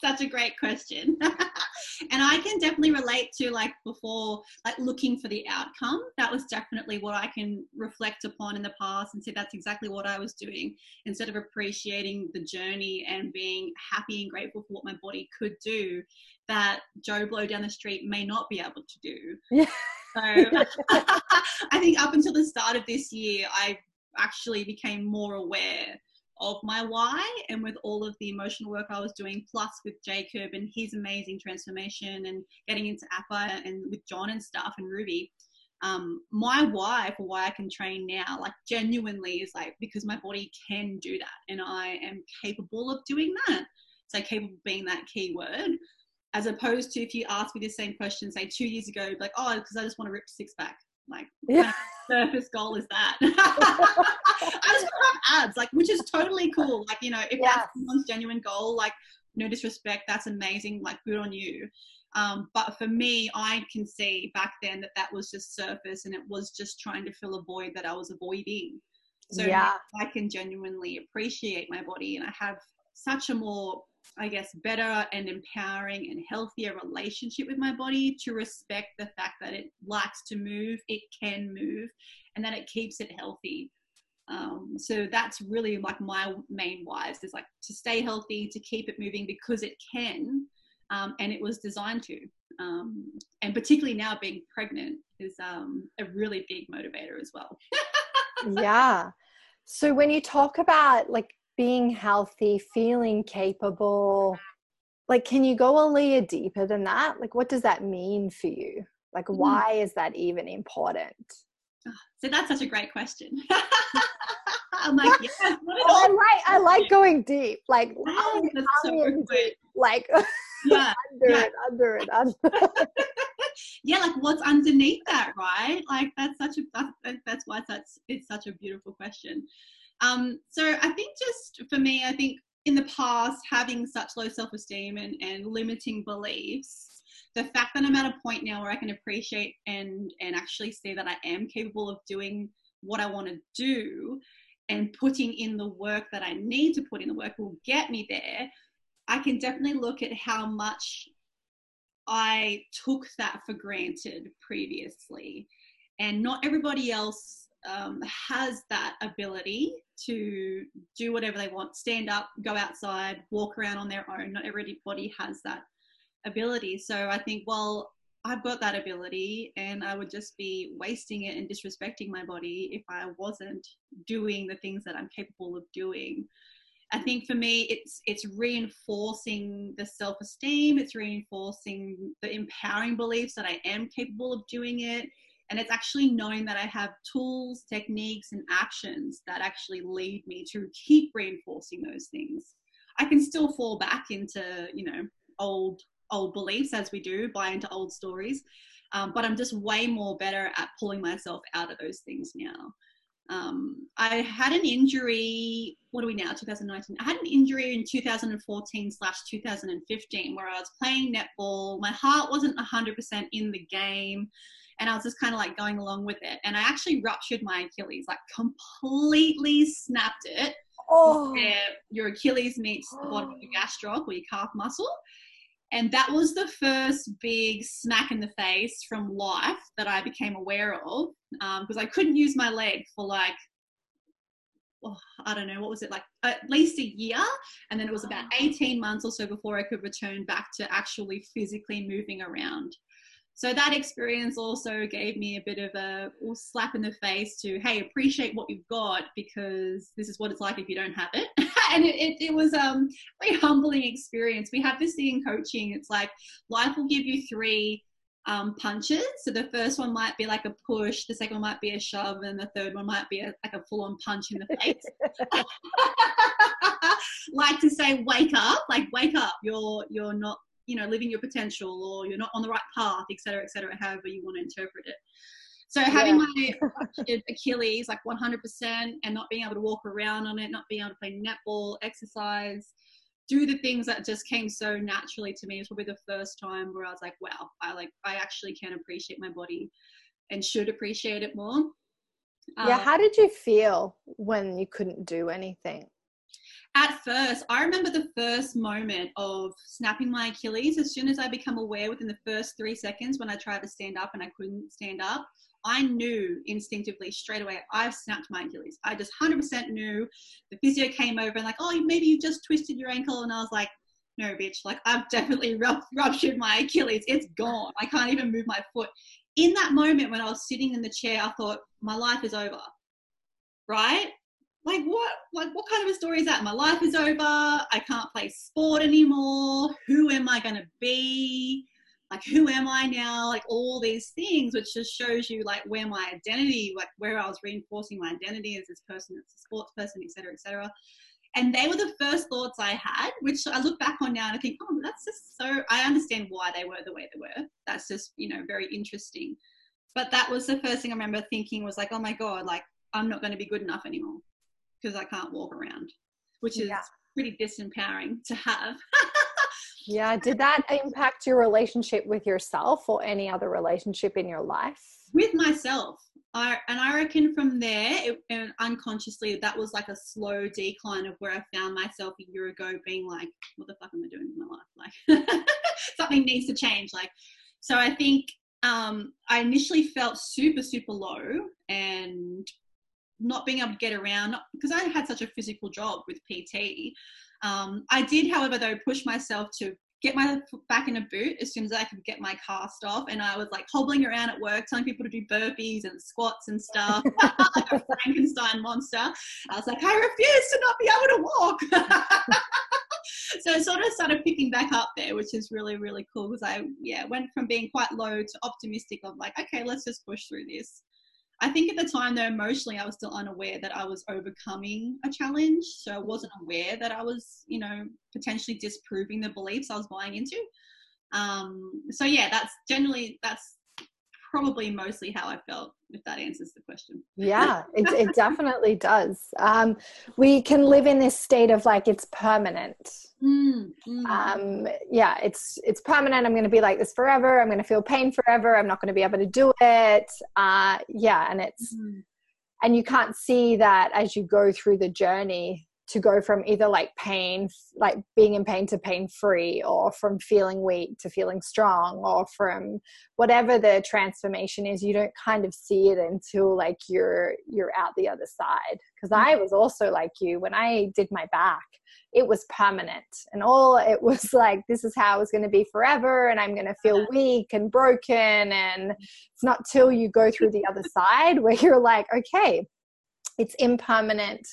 Such a great question and i can definitely relate to like before like looking for the outcome that was definitely what i can reflect upon in the past and say that's exactly what i was doing instead of appreciating the journey and being happy and grateful for what my body could do that joe blow down the street may not be able to do yeah. so i think up until the start of this year i actually became more aware of my why and with all of the emotional work I was doing, plus with Jacob and his amazing transformation and getting into APA and with John and stuff and Ruby. Um, my why for why I can train now, like genuinely, is like because my body can do that and I am capable of doing that. So, capable being that key word, as opposed to if you ask me the same question, say two years ago, like, oh, because I just want to rip six pack. Like, yeah. surface goal is that? I just want to have abs, like, which is totally cool. Like, you know, if yes. that's someone's genuine goal, like, no disrespect, that's amazing. Like, good on you. Um, but for me, I can see back then that that was just surface and it was just trying to fill a void that I was avoiding. So yeah. I can genuinely appreciate my body and I have such a more I guess, better and empowering and healthier relationship with my body to respect the fact that it likes to move, it can move, and that it keeps it healthy. Um, so that's really like my main whys is like to stay healthy, to keep it moving because it can, um, and it was designed to. um, and particularly now being pregnant is um, a really big motivator as well. yeah. So when you talk about like being healthy, feeling capable, like can you go a layer deeper than that? Like what does that mean for you? Like mm. why is that even important? So that's such a great question. I'm like, yeah, I like I like going deep. Like, yeah, so deep. like yeah, under yeah. it, under it, under. yeah, like what's underneath that, right? Like that's such a that's, that's why that's it's such a beautiful question. Um, so I think just for me, I think in the past having such low self-esteem and, and limiting beliefs the fact that i'm at a point now where i can appreciate and and actually see that i am capable of doing what i want to do and putting in the work that I need to put in the work will get me there, I can definitely look at how much I took that for granted previously. And not everybody else um, has that ability to do whatever they want stand up, go outside, walk around on their own. Not everybody has that ability. So I think, well, I've got that ability and I would just be wasting it and disrespecting my body if I wasn't doing the things that I'm capable of doing. I think for me it's it's reinforcing the self-esteem, it's reinforcing the empowering beliefs that I am capable of doing it and it's actually knowing that I have tools, techniques and actions that actually lead me to keep reinforcing those things. I can still fall back into, you know, old old beliefs as we do, buy into old stories. Um, but I'm just way more better at pulling myself out of those things now. Um, I had an injury, what are we now, 2019? I had an injury in 2014 slash 2015 where I was playing netball. My heart wasn't 100% in the game and I was just kind of like going along with it. And I actually ruptured my Achilles, like completely snapped it. Oh. your Achilles meets the bottom of your gastroc or your calf muscle. And that was the first big smack in the face from life that I became aware of because um, I couldn't use my leg for like, oh, I don't know, what was it like, at least a year. And then it was about 18 months or so before I could return back to actually physically moving around. So that experience also gave me a bit of a slap in the face to, hey, appreciate what you've got because this is what it's like if you don't have it. and it, it, it was um, a very humbling experience. We have this thing in coaching. It's like life will give you three um, punches. So the first one might be like a push, the second one might be a shove, and the third one might be a, like a full on punch in the face. like to say, wake up, like wake up. You're you're not you know living your potential or you're not on the right path etc etc however you want to interpret it. So having yeah. my achilles like 100% and not being able to walk around on it not being able to play netball exercise do the things that just came so naturally to me was probably the first time where i was like wow i like i actually can appreciate my body and should appreciate it more. Yeah um, how did you feel when you couldn't do anything at first, I remember the first moment of snapping my Achilles. As soon as I become aware within the first three seconds when I tried to stand up and I couldn't stand up, I knew instinctively straight away I've snapped my Achilles. I just 100% knew. The physio came over and like, oh, maybe you just twisted your ankle, and I was like, no, bitch, like I've definitely ruptured my Achilles. It's gone. I can't even move my foot. In that moment when I was sitting in the chair, I thought my life is over. Right? Like what like what kind of a story is that? My life is over. I can't play sport anymore. Who am i going to be? Like who am i now? Like all these things which just shows you like where my identity like where i was reinforcing my identity as this person as a sports person etc etc and they were the first thoughts i had which i look back on now and i think oh that's just so i understand why they were the way they were. That's just you know very interesting. But that was the first thing i remember thinking was like oh my god like i'm not going to be good enough anymore because I can't walk around, which is yeah. pretty disempowering to have. yeah. Did that impact your relationship with yourself or any other relationship in your life? With myself. I, and I reckon from there, it, and unconsciously, that was like a slow decline of where I found myself a year ago being like, what the fuck am I doing with my life? Like, something needs to change. Like, so I think um, I initially felt super, super low and not being able to get around because I had such a physical job with PT. Um, I did, however, though, push myself to get my back in a boot as soon as I could get my cast off. And I was like hobbling around at work, telling people to do burpees and squats and stuff, like a Frankenstein monster. I was like, I refuse to not be able to walk. so I sort of started picking back up there, which is really, really cool because I, yeah, went from being quite low to optimistic of like, okay, let's just push through this. I think at the time, though, emotionally, I was still unaware that I was overcoming a challenge. So I wasn't aware that I was, you know, potentially disproving the beliefs I was buying into. Um, so yeah, that's generally that's probably mostly how I felt, if that answers the question. Yeah, it, it definitely does. Um, we can live in this state of like it's permanent. Mm, mm. Um, yeah, it's it's permanent. I'm going to be like this forever. I'm going to feel pain forever. I'm not going to be able to do it. Uh, yeah, and it's Mm. and you can't see that as you go through the journey to go from either like pain like being in pain to pain free or from feeling weak to feeling strong or from whatever the transformation is you don't kind of see it until like you're you're out the other side. Because i mm-hmm. was also like you when i did my back it was permanent and all it was like this is how it's going to be forever and i'm going to feel uh-huh. weak and broken and it's not till you go through the other side where you're like okay it's impermanent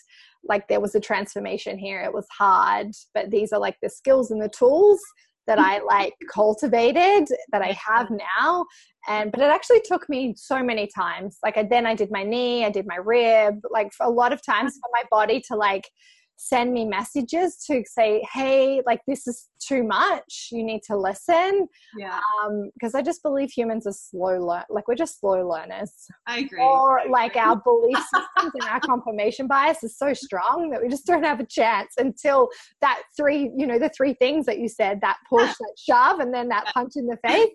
like there was a transformation here. It was hard but these are like the skills and the tools that i like cultivated that i have now. And but it actually took me so many times. Like I, then i did my knee i did my rib like a lot of times for my body to like send me messages to say hey like this is too much you need to listen Yeah, um because i just believe humans are slow learn like we're just slow learners I agree. or I like agree. our belief systems and our confirmation bias is so strong that we just don't have a chance until that three you know the three things that you said that push that shove and then that punch in the face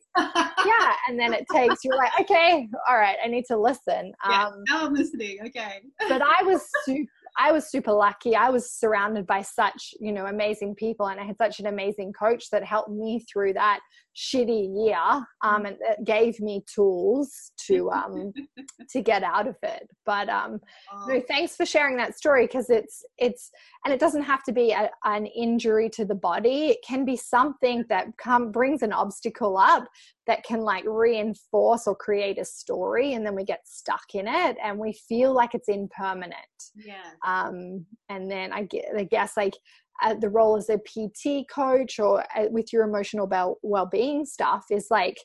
yeah and then it takes you're like okay all right i need to listen Yeah, um now I'm listening. Okay. but I was super, I was super lucky. I was surrounded by such, you know, amazing people and I had such an amazing coach that helped me through that shitty year um, and it gave me tools to um, to get out of it. But um, Oh, no, thanks for sharing that story because it's it's and it doesn't have to be a, an injury to the body. It can be something that come brings an obstacle up that can like reinforce or create a story, and then we get stuck in it and we feel like it's impermanent. yeah. Um, and then I get, I guess like uh, the role as a PT coach or uh, with your emotional well well-being stuff is like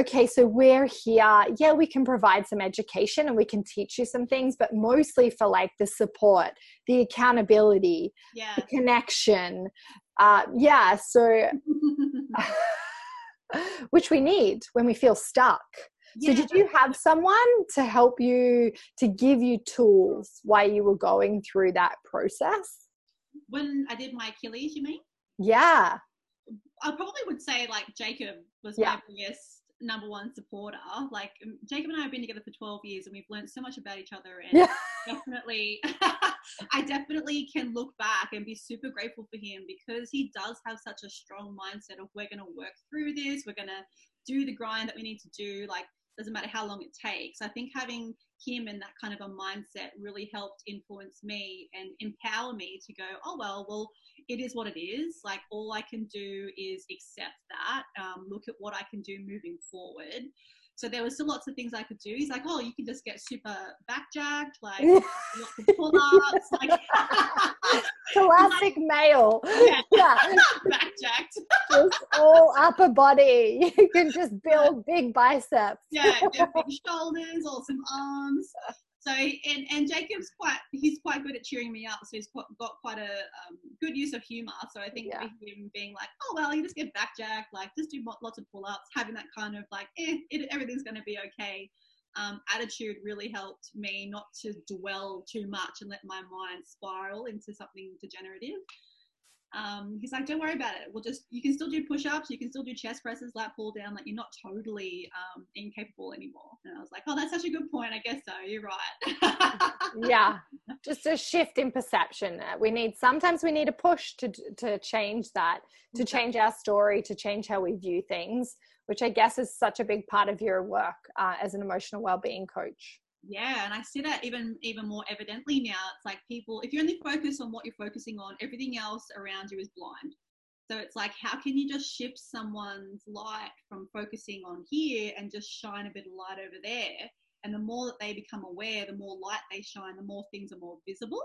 okay, so we're here. Yeah, we can provide some education and we can teach you some things, but mostly for like the support, the accountability, Yeah. the connection. Uh, yeah, so which we need when we feel stuck. So, did you have someone to help you to give you tools while you were going through that process? When I did my Achilles, you mean? Yeah, I probably would say like Jacob was Yeah. my biggest number one supporter. Like um, Jacob and I have been together for 12 years and we've learned so much about each other and yeah, definitely I definitely can look back and be super grateful for him because he does have such a strong mindset of we're going to work through this, we're going to do the grind that we need to do like doesn't matter how long it takes. I think having him and that kind of a mindset really helped influence me and empower me to go, oh well, well, it is what it is. Like all I can do is accept that, um, look at what I can do moving forward. So there was still lots of things I could do. He's like, oh, you can just get super backjacked, like lots of pull-ups, like classic male. Yeah. Yeah, backjacked. just all upper body. You can just build big biceps. Yeah, yeah, big shoulders, awesome arms. So and and Jacob's quite he's quite good at cheering me up. So he's got, got quite a um, good use of humor. So I think Yeah. him being like, oh well, you just get back, backjacked, like just do lots of pull ups, having that kind of like, eh, it, everything's going to be okay. Um, attitude really helped me not to dwell too much and let my mind spiral into something degenerative. Um, he's like, don't worry about it. We'll just, you can still do push ups, you can still do chest presses, lat pull down, like you're not totally um, incapable anymore. And I was like, oh, that's such a good point. I guess so. You're right. Yeah, just a shift in perception. Uh, We need sometimes we need a push to to change that, to change our story, to change how we view things, which I guess is such a big part of your work uh, as an emotional well-being coach. Yeah and i see that even even more evidently now it's like people if you only focus on what you're focusing on everything else around you is blind So it's like, how can you just shift someone's light from focusing on here and just shine a bit of light over there? And the more that they become aware, the more light they shine, the more things are more visible.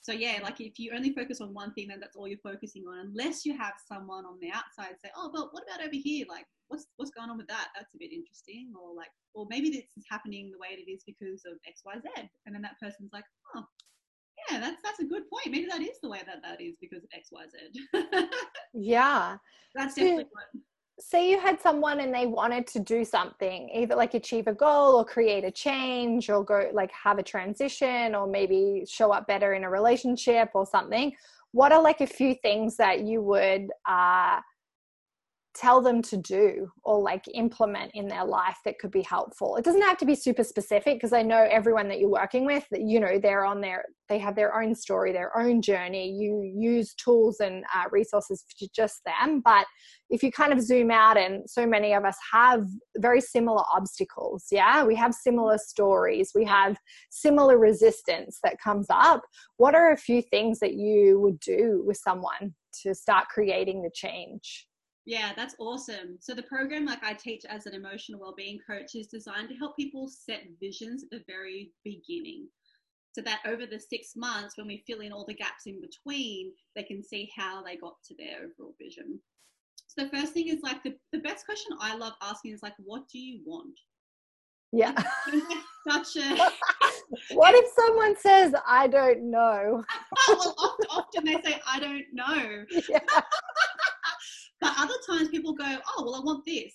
So yeah, like if you only focus on one thing, then that's all you're focusing on. Unless you have someone on the outside say, "Oh, but what about over here? Like, what's what's going on with that? That's a bit interesting." Or like, or maybe this is happening the way it is because of X, Y, Z. And then that person's like, "Oh, yeah, that's that's a good point. Maybe that is the way that that is because of X, Y, Z." yeah, that's definitely what say you had someone and they wanted to do something either like achieve a goal or create a change or go like have a transition or maybe show up better in a relationship or something what are like a few things that you would uh tell them to do or like implement in their life that could be helpful. It doesn't have to be super specific because i know everyone that you're working with that you know they're on their they have their own story their own journey. You use tools and uh, resources for just them but if you kind of zoom out and so many of us have very similar obstacles yeah? We have similar stories. We have similar resistance that comes up. What are a few things that you would do with someone to start creating the change yeah, that's awesome. So the program, like I teach as an emotional well-being coach, is designed to help people set visions at the very beginning. So that over the six months, when we fill in all the gaps in between, they can see how they got to their overall vision. So the first thing is like the, the best question I love asking is like, what do you want? Yeah. Such a what if someone says, I don't know? well, often, often, they say, I don't know. Yeah. But other times people go, oh, well, I want this.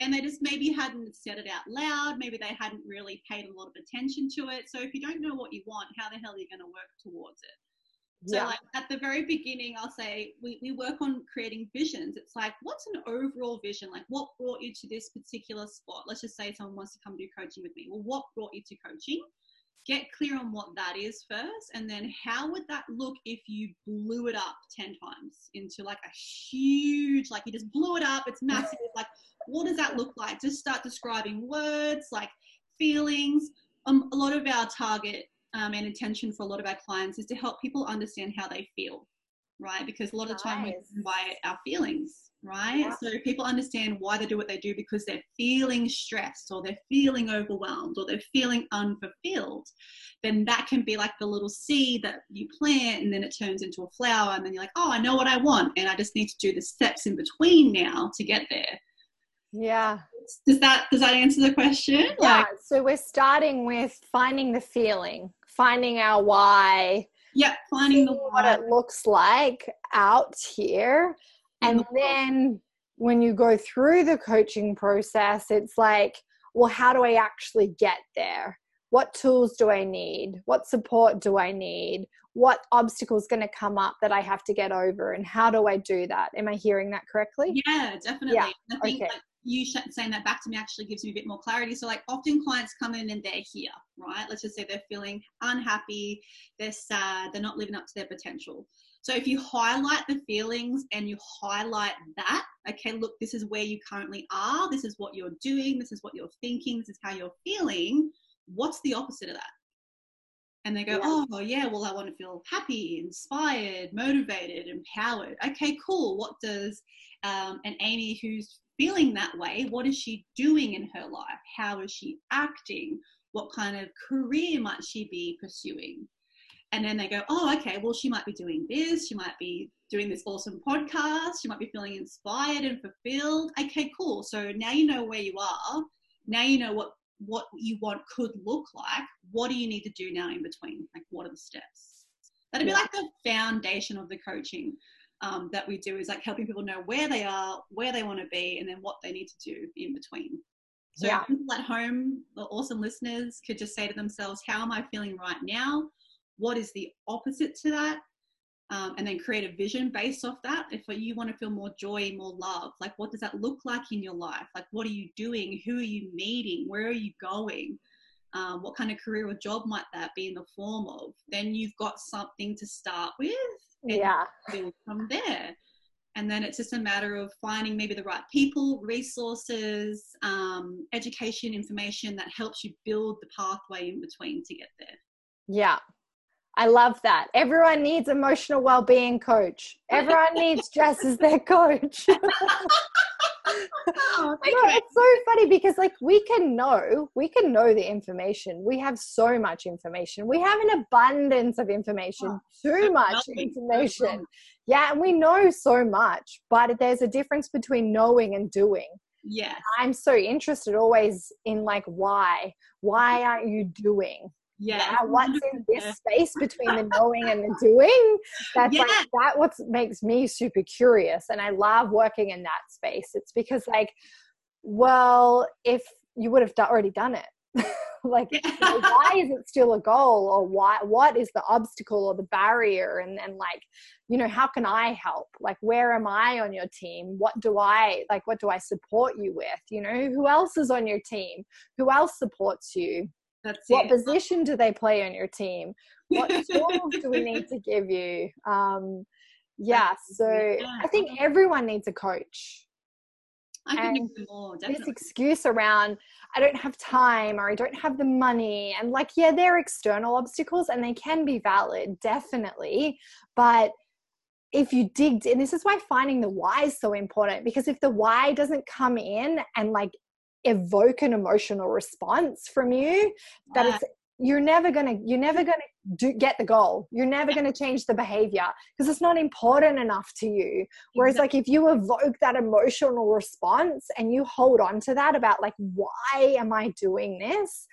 And they just maybe hadn't said it out loud. Maybe they hadn't really paid a lot of attention to it. So if you don't know what you want, how the hell are you going to work towards it? So yeah. like at the very beginning, I'll say we, we work on creating visions. It's like, what's an overall vision? Like what brought you to this particular spot? Let's just say someone wants to come do coaching with me. Well, what brought you to coaching? Get clear on what that is first and then how would that look if you blew it up 10 times into like a huge like you just blew it up it's massive like what does that look like? Just start describing words like feelings. Um, a lot of our target um, and intention for a lot of our clients is to help people understand how they feel right? Because a lot of the time nice. we by our feelings right? Yeah. So people understand why they do what they do because they're feeling stressed or they're feeling overwhelmed or they're feeling unfulfilled. Then that can be like the little seed that you plant and then it turns into a flower and then you're like, oh, I know what I want and I just need to do the steps in between now to get there. Yeah. Does that does that answer the question? Yeah. Like, so we're starting with finding the feeling, finding our why. Yeah, finding the what it looks like out here and then when you go through the coaching process, it's like, well, how do I actually get there? What tools do I need? What support do I need? What obstacles going to come up that I have to get over? And how do I do that? Am I hearing that correctly? Yeah, definitely. Yeah. I think okay. like you saying that back to me actually gives me a bit more clarity. So, like, often clients come in and they're here, right? Let's just say they're feeling unhappy, they're sad, they're not living up to their potential. So if you highlight the feelings and you highlight that, okay, look, this is where you currently are, this is what you're doing, this is what you're thinking, this is how you're feeling, what's the opposite of that? And they go, yeah. oh, yeah, well, I want to feel happy, inspired, motivated, empowered. Okay, cool. What does um, an Amy who's feeling that way, what is she doing in her life? How is she acting? What kind of career might she be pursuing? And then they go, oh, okay, well, she might be doing this, she might be doing this awesome podcast, she might be feeling inspired and fulfilled. Okay, cool. So now you know where you are. Now you know what what you want could look like. What do you need to do now in between? Like, what are the steps? That'd be like the foundation of the coaching um, that we do is like helping people know where they are, where they want to be, and then what they need to do in between. So yeah. people at home, the awesome listeners, could just say to themselves, "How am I feeling right now? What is the opposite to that um, and then create a vision based off that. If you want to feel more joy more love like what does that look like in your life? Like what are you doing? Who are you meeting? Where are you going? Um, what kind of career or job might that be in the form of? Then you've got something to start with yeah. from there. And then it's just a matter of finding maybe the right people resources um, education information that helps you build the pathway in between to get there. Yeah I love that. Everyone needs emotional well-being coach. Everyone needs Jess as their coach. oh, no, it's so funny because like we can know, we can know the information. We have so much information. We have an abundance of information, oh, too much information. Yeah, and we know so much, but there's a difference between knowing and doing. Yeah. I'm so interested always in like why. Why aren't you doing? Yeah. What's in this space between the knowing and the doing? That's yeah. like that what makes me super curious. And I love working in that space. It's because like, well, if you would have already done it. like yeah. why is it still a goal or why what is the obstacle or the barrier and then like you know how can i help like where am i on your team what do i like what do i support you with you know who else is on your team who else supports you That's what it. position do they play on your team what tools do we need to give you um yeah so i think everyone needs a coach I can agree more. Definitely. This excuse around I don't have time or I don't have the money, and like, yeah, they're external obstacles and they can be valid, definitely. But if you dig, and this is why finding the why is so important because if the why doesn't come in and like evoke an emotional response from you, that is you're never gonna you're never gonna do, get the goal. You're never gonna change the behavior because it's not important enough to you. Whereas, exactly. like if you evoke that emotional response and you hold on to that about like why am I doing this,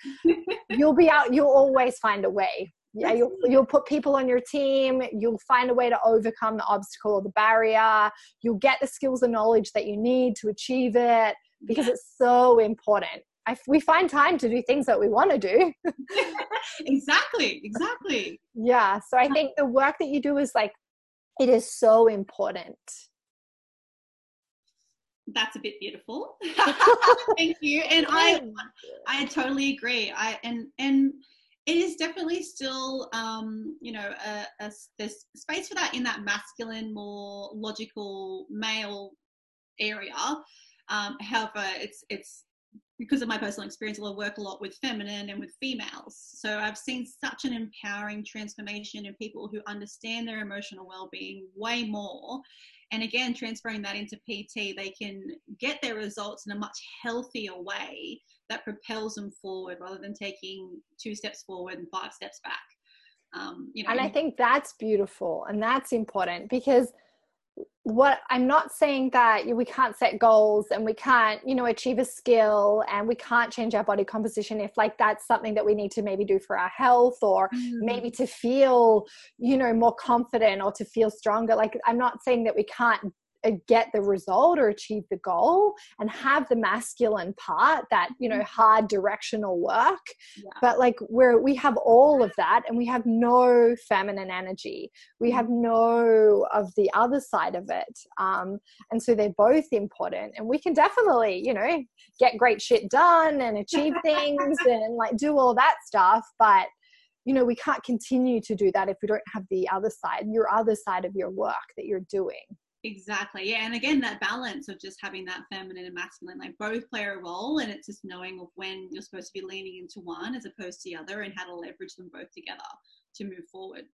you'll be out. You'll always find a way yeah you'll, you'll put people on your team you'll find a way to overcome the obstacle or the barrier you'll get the skills and knowledge that you need to achieve it because it's so important. I, we find time to do things that we want to do. Exactly exactly. Yeah so i think the work that you do is like it is so important. That's a bit beautiful. Thank you and i i totally agree. I and and it is definitely still, um, you know, a, a, there's space for that in that masculine, more logical male area. Um, however, it's it's because of my personal experience, I work a lot with feminine and with females. So I've seen such an empowering transformation in people who understand their emotional well-being way more. And again, transferring that into PT, they can get their results in a much healthier way that propels them forward rather than taking two steps forward and five steps back. Um, you know, and I think that's beautiful and that's important because what I'm not saying that we can't set goals and we can't, you know, achieve a skill and we can't change our body composition if like that's something that we need to maybe do for our health or mm. maybe to feel, you know, more confident or to feel stronger. Like I'm not saying that we can't get the result or achieve the goal and have the masculine part that you know mm-hmm. hard directional work yeah. but like where we have all of that and we have no feminine energy we have mm-hmm. no of the other side of it um, and so they're both important and we can definitely you know get great shit done and achieve things and like do all that stuff but you know we can't continue to do that if we don't have the other side your other side of your work that you're doing Exactly. Yeah. And again, that balance of just having that feminine and masculine, like both play a role. And it's just knowing of when you're supposed to be leaning into one as opposed to the other and how to leverage them both together to move forward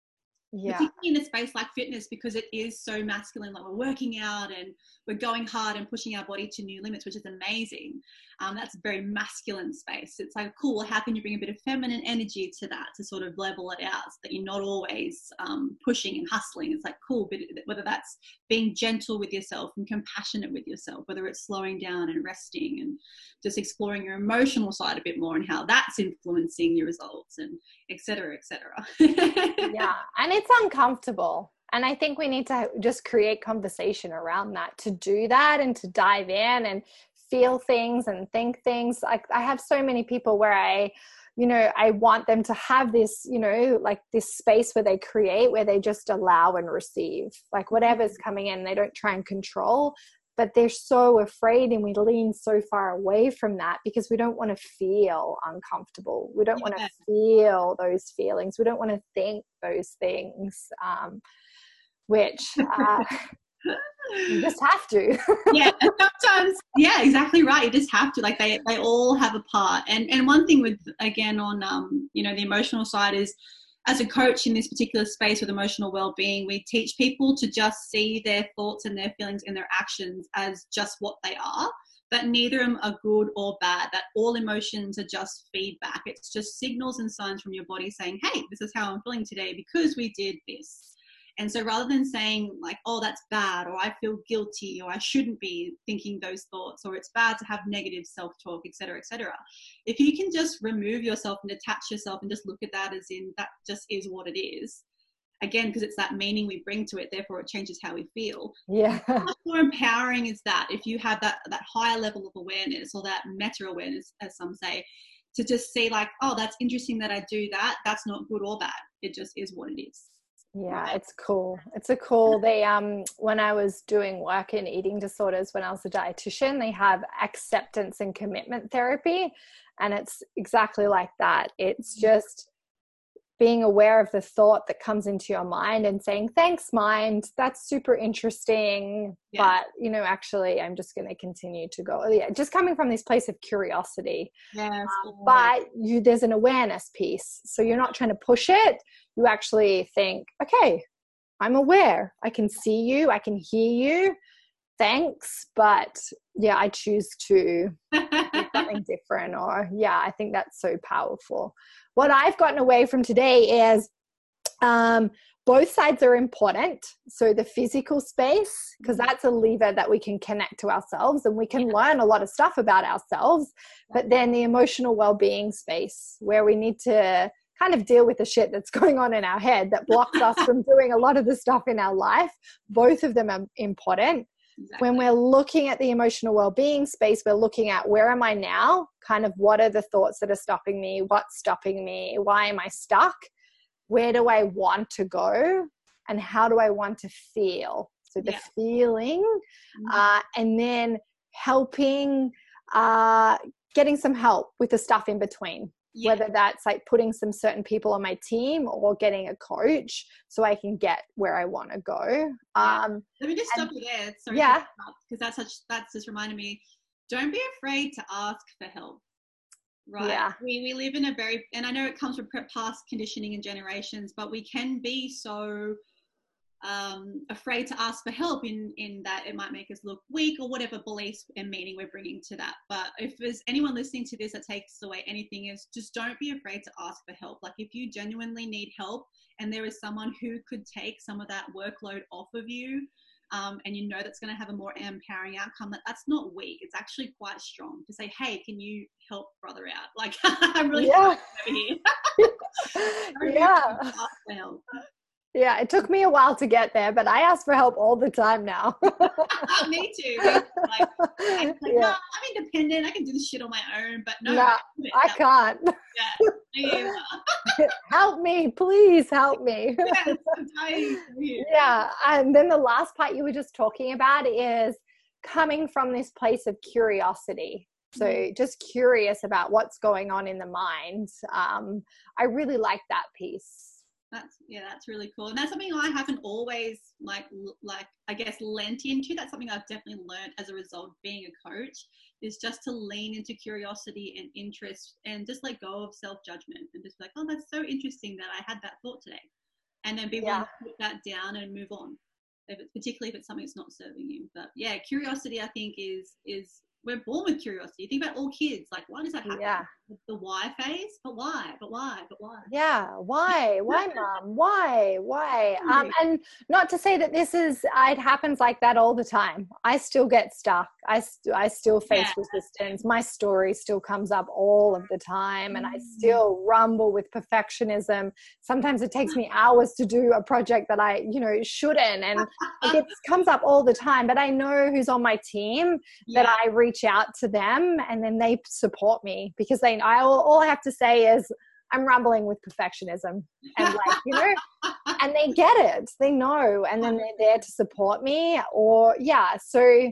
yeah. particularly in a space like fitness because it is so masculine like we're working out and we're going hard and pushing our body to new limits which is amazing um, that's a very masculine space. It's like cool how can you bring a bit of feminine energy to that to sort of level it out so that you're not always um, pushing and hustling? It's like cool but whether that's being gentle with yourself and compassionate with yourself whether it's slowing down and resting and just exploring your emotional side a bit more and how that's influencing your results and etc etc yeah and it's uncomfortable. And i think we need to just create conversation around that to do that and to dive in and feel things and think things like i have so many people where i you know i want them to have this you know like this space where they create where they just allow and receive like whatever's mm-hmm. coming in they don't try and control but they're so afraid and we lean so far away from that because we don't want to feel uncomfortable we don't yeah. want to feel those feelings we don't want to think those things um, which uh, you just have to. Yeah sometimes yeah exactly right you just have to like they they all have a part. And and one thing with again on um you know the emotional side is as a coach in this particular space with emotional well-being we teach people to just see their thoughts and their feelings and their actions as just what they are but neither of them are good or bad that all emotions are just feedback. It's just signals and signs from your body saying hey this is how i'm feeling today because we did this and so rather than saying, like, oh, that's bad, or I feel guilty, or I shouldn't be thinking those thoughts, or it's bad to have negative self talk, etc., etc., if you can just remove yourself and detach yourself and just look at that as in that just is what it is, again, because it's that meaning we bring to it, therefore it changes how we feel. Yeah. How much more empowering is that if you have that, that higher level of awareness or that meta awareness, as some say, to just see, like, oh, that's interesting that I do that. That's not good or bad. It just is what it is yeah it's cool it's a cool they um when i was doing work in eating disorders when i was a dietitian they have acceptance and commitment therapy and it's exactly like that it's mm-hmm. just being aware of the thought that comes into your mind and saying thanks mind that's super interesting yeah. but you know actually i'm just going to continue to go yeah just coming from this place of curiosity yes. Um, but you there's an awareness piece so you're not trying to push it you actually think, okay, I'm aware. I can see you. I can hear you. Thanks. But yeah, I choose to do something different. Or yeah, I think that's so powerful. What I've gotten away from today is um, both sides are important. So the physical space, because mm-hmm. that's a lever that we can connect to ourselves and we can yeah. learn a lot of stuff about ourselves. But then the emotional well being space where we need to kind of deal with the shit that's going on in our head that blocks us from doing a lot of the stuff in our life. Both of them are important. Exactly. When we're looking at the emotional well-being space, we're looking at where am I now? Kind of what are the thoughts that are stopping me? What's stopping me? Why am I stuck? Where do I want to go? And how do I want to feel? So the yeah. feeling, mm-hmm. uh, and then helping, uh, getting some help with the stuff in between yeah. whether that's like putting some certain people on my team or getting a coach so I can get where I want to go. Um, Let me just stop you there. Sorry yeah, because that's such that's just reminded me. Don't be afraid to ask for help. Right. Yeah. We we live in a very and I know it comes from past conditioning and generations, but we can be so um, afraid to ask for help in in that it might make us look weak or whatever beliefs and meaning we're bringing to that. But if there's anyone listening to this that takes away anything is just don't be afraid to ask for help. Like if you genuinely need help and there is someone who could take some of that workload off of you um, and you know that's going to have a more empowering outcome that that's not weak. It's actually quite strong to say hey can you help brother out? Like i'm really yeah. yeah yeah, it took me a while to get there, but I ask for help all the time now. me too. Like, I'm, like, yeah. no, I'm independent. I can do this shit on my own, but no, I, I can't. Yeah. help me, please help me. Yes, yeah, and then the last part you were just talking about is coming from this place of curiosity. So mm-hmm. just curious about what's going on in the mind. Um, I really like that piece that's yeah that's really cool. And that's something i haven't always like like i guess lent into. That's something i've definitely learned as a result of being a coach is just to lean into curiosity and interest and just let go of self-judgment and just be like oh that's so interesting that i had that thought today. And then be yeah. willing to put that down and move on if it's particularly if it's something that's not serving you. But yeah curiosity i think is is we're born with curiosity. Think about all kids. Like, why does that happen? Yeah. The why phase, but why? But why? But why? Yeah. Why? Why, mom? Why? Why? Um, and not to say that this is. It happens like that all the time. I still get stuck. I st- I still face yeah. resistance. My story still comes up all of the time, and I mm. still rumble with perfectionism. Sometimes it takes me hours to do a project that I, you know, shouldn't, and it comes up all the time. But I know who's on my team yeah. that I reach reach out to them and then they support me because they I all, all I have to say is I'm rumbling with perfectionism and like you know and they get it. They know and then they're there to support me or yeah so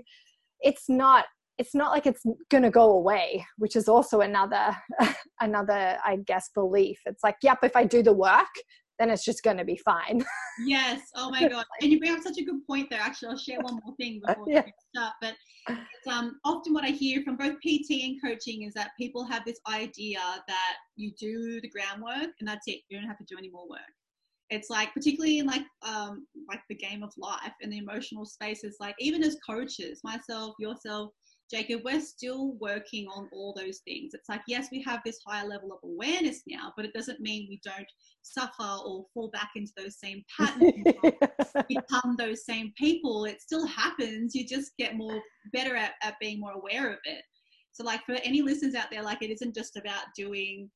it's not it's not like it's going to go away which is also another another i guess belief. It's like yep if i do the work then it's just going to be fine. yes. Oh my god. And you bring up such a good point there. Actually, I'll share one more thing before yeah. we start. But um, often what I hear from both PT and coaching is that people have this idea that you do the groundwork and that's it. You don't have to do any more work it's like particularly in like um like the game of life and the emotional spaces like even as coaches myself yourself jacob we're still working on all those things. It's like yes we have this higher level of awareness now but it doesn't mean we don't suffer or fall back into those same patterns. Become those same people. It still happens. You just get more better at, at being more aware of it. So like for any listeners out there like it isn't just about doing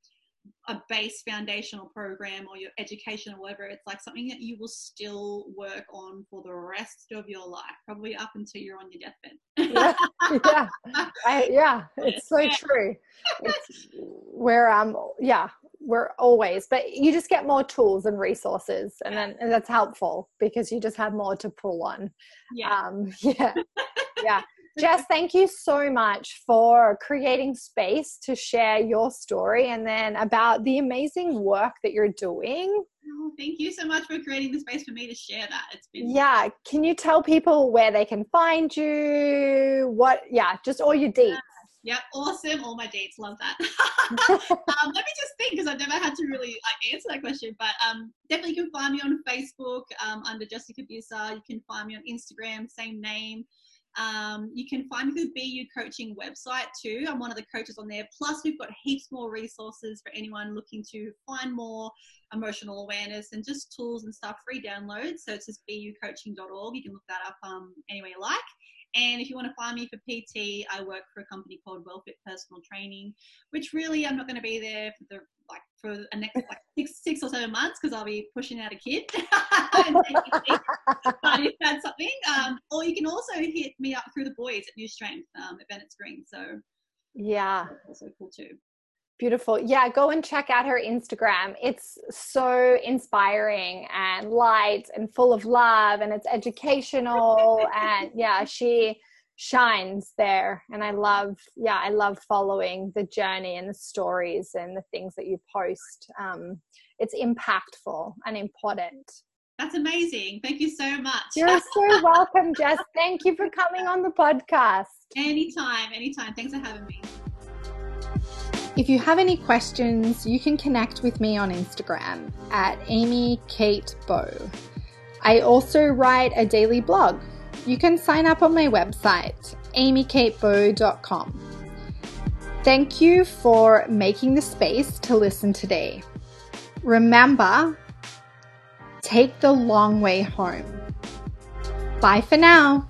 a base foundational program or your education or whatever it's like something that you will still work on for the rest of your life probably up until you're on your deathbed. Yeah. Yeah. I, yeah it's so true. It's where um yeah we're always but you just get more tools and resources and then and that's helpful because you just have more to pull on. Yeah. Um yeah. Yeah Jess, thank you so much for creating space to share your story and then about the amazing work that you're doing. Oh, thank you so much for creating the space for me to share that. It's been Yeah, can you tell people where they can find you? What yeah, just all your deets. Yeah, awesome. All my dates, love that. um, let me just think because I've never had to really like answer that question. But um, definitely you can find me on Facebook um, under Jessica Buser. You can find me on Instagram, same name. Um, you can find the BU Coaching website too. I'm one of the coaches on there. Plus, we've got heaps more resources for anyone looking to find more emotional awareness and just tools and stuff, free downloads. So it's just bucoaching.org. You can look that up um, anywhere you like. And if you want to find me for PT, I work for a company called WellFit Personal Training, which really I'm not going to be there for the like for a next like six, six or seven months because I'll be pushing out a kid. but if that's something, um, or you can also hit me up through the boys at New Strength um, at Bennett Green. So yeah, also cool too. Beautiful. Yeah, go and check out her Instagram. It's so inspiring and light and full of love and it's educational and yeah, she shines there and I love yeah, I love following the journey and the stories and the things that you post. Um it's impactful and important. That's amazing. Thank you so much. You're so welcome, Jess. Thank you for coming on the podcast. Anytime, anytime. Thanks for having me. If you have any questions, you can connect with me on Instagram at Amy Kate Bow. I also write a daily blog. You can sign up on my website, amykatebow.com. Thank you for making the space to listen today. Remember, take the long way home. Bye for now.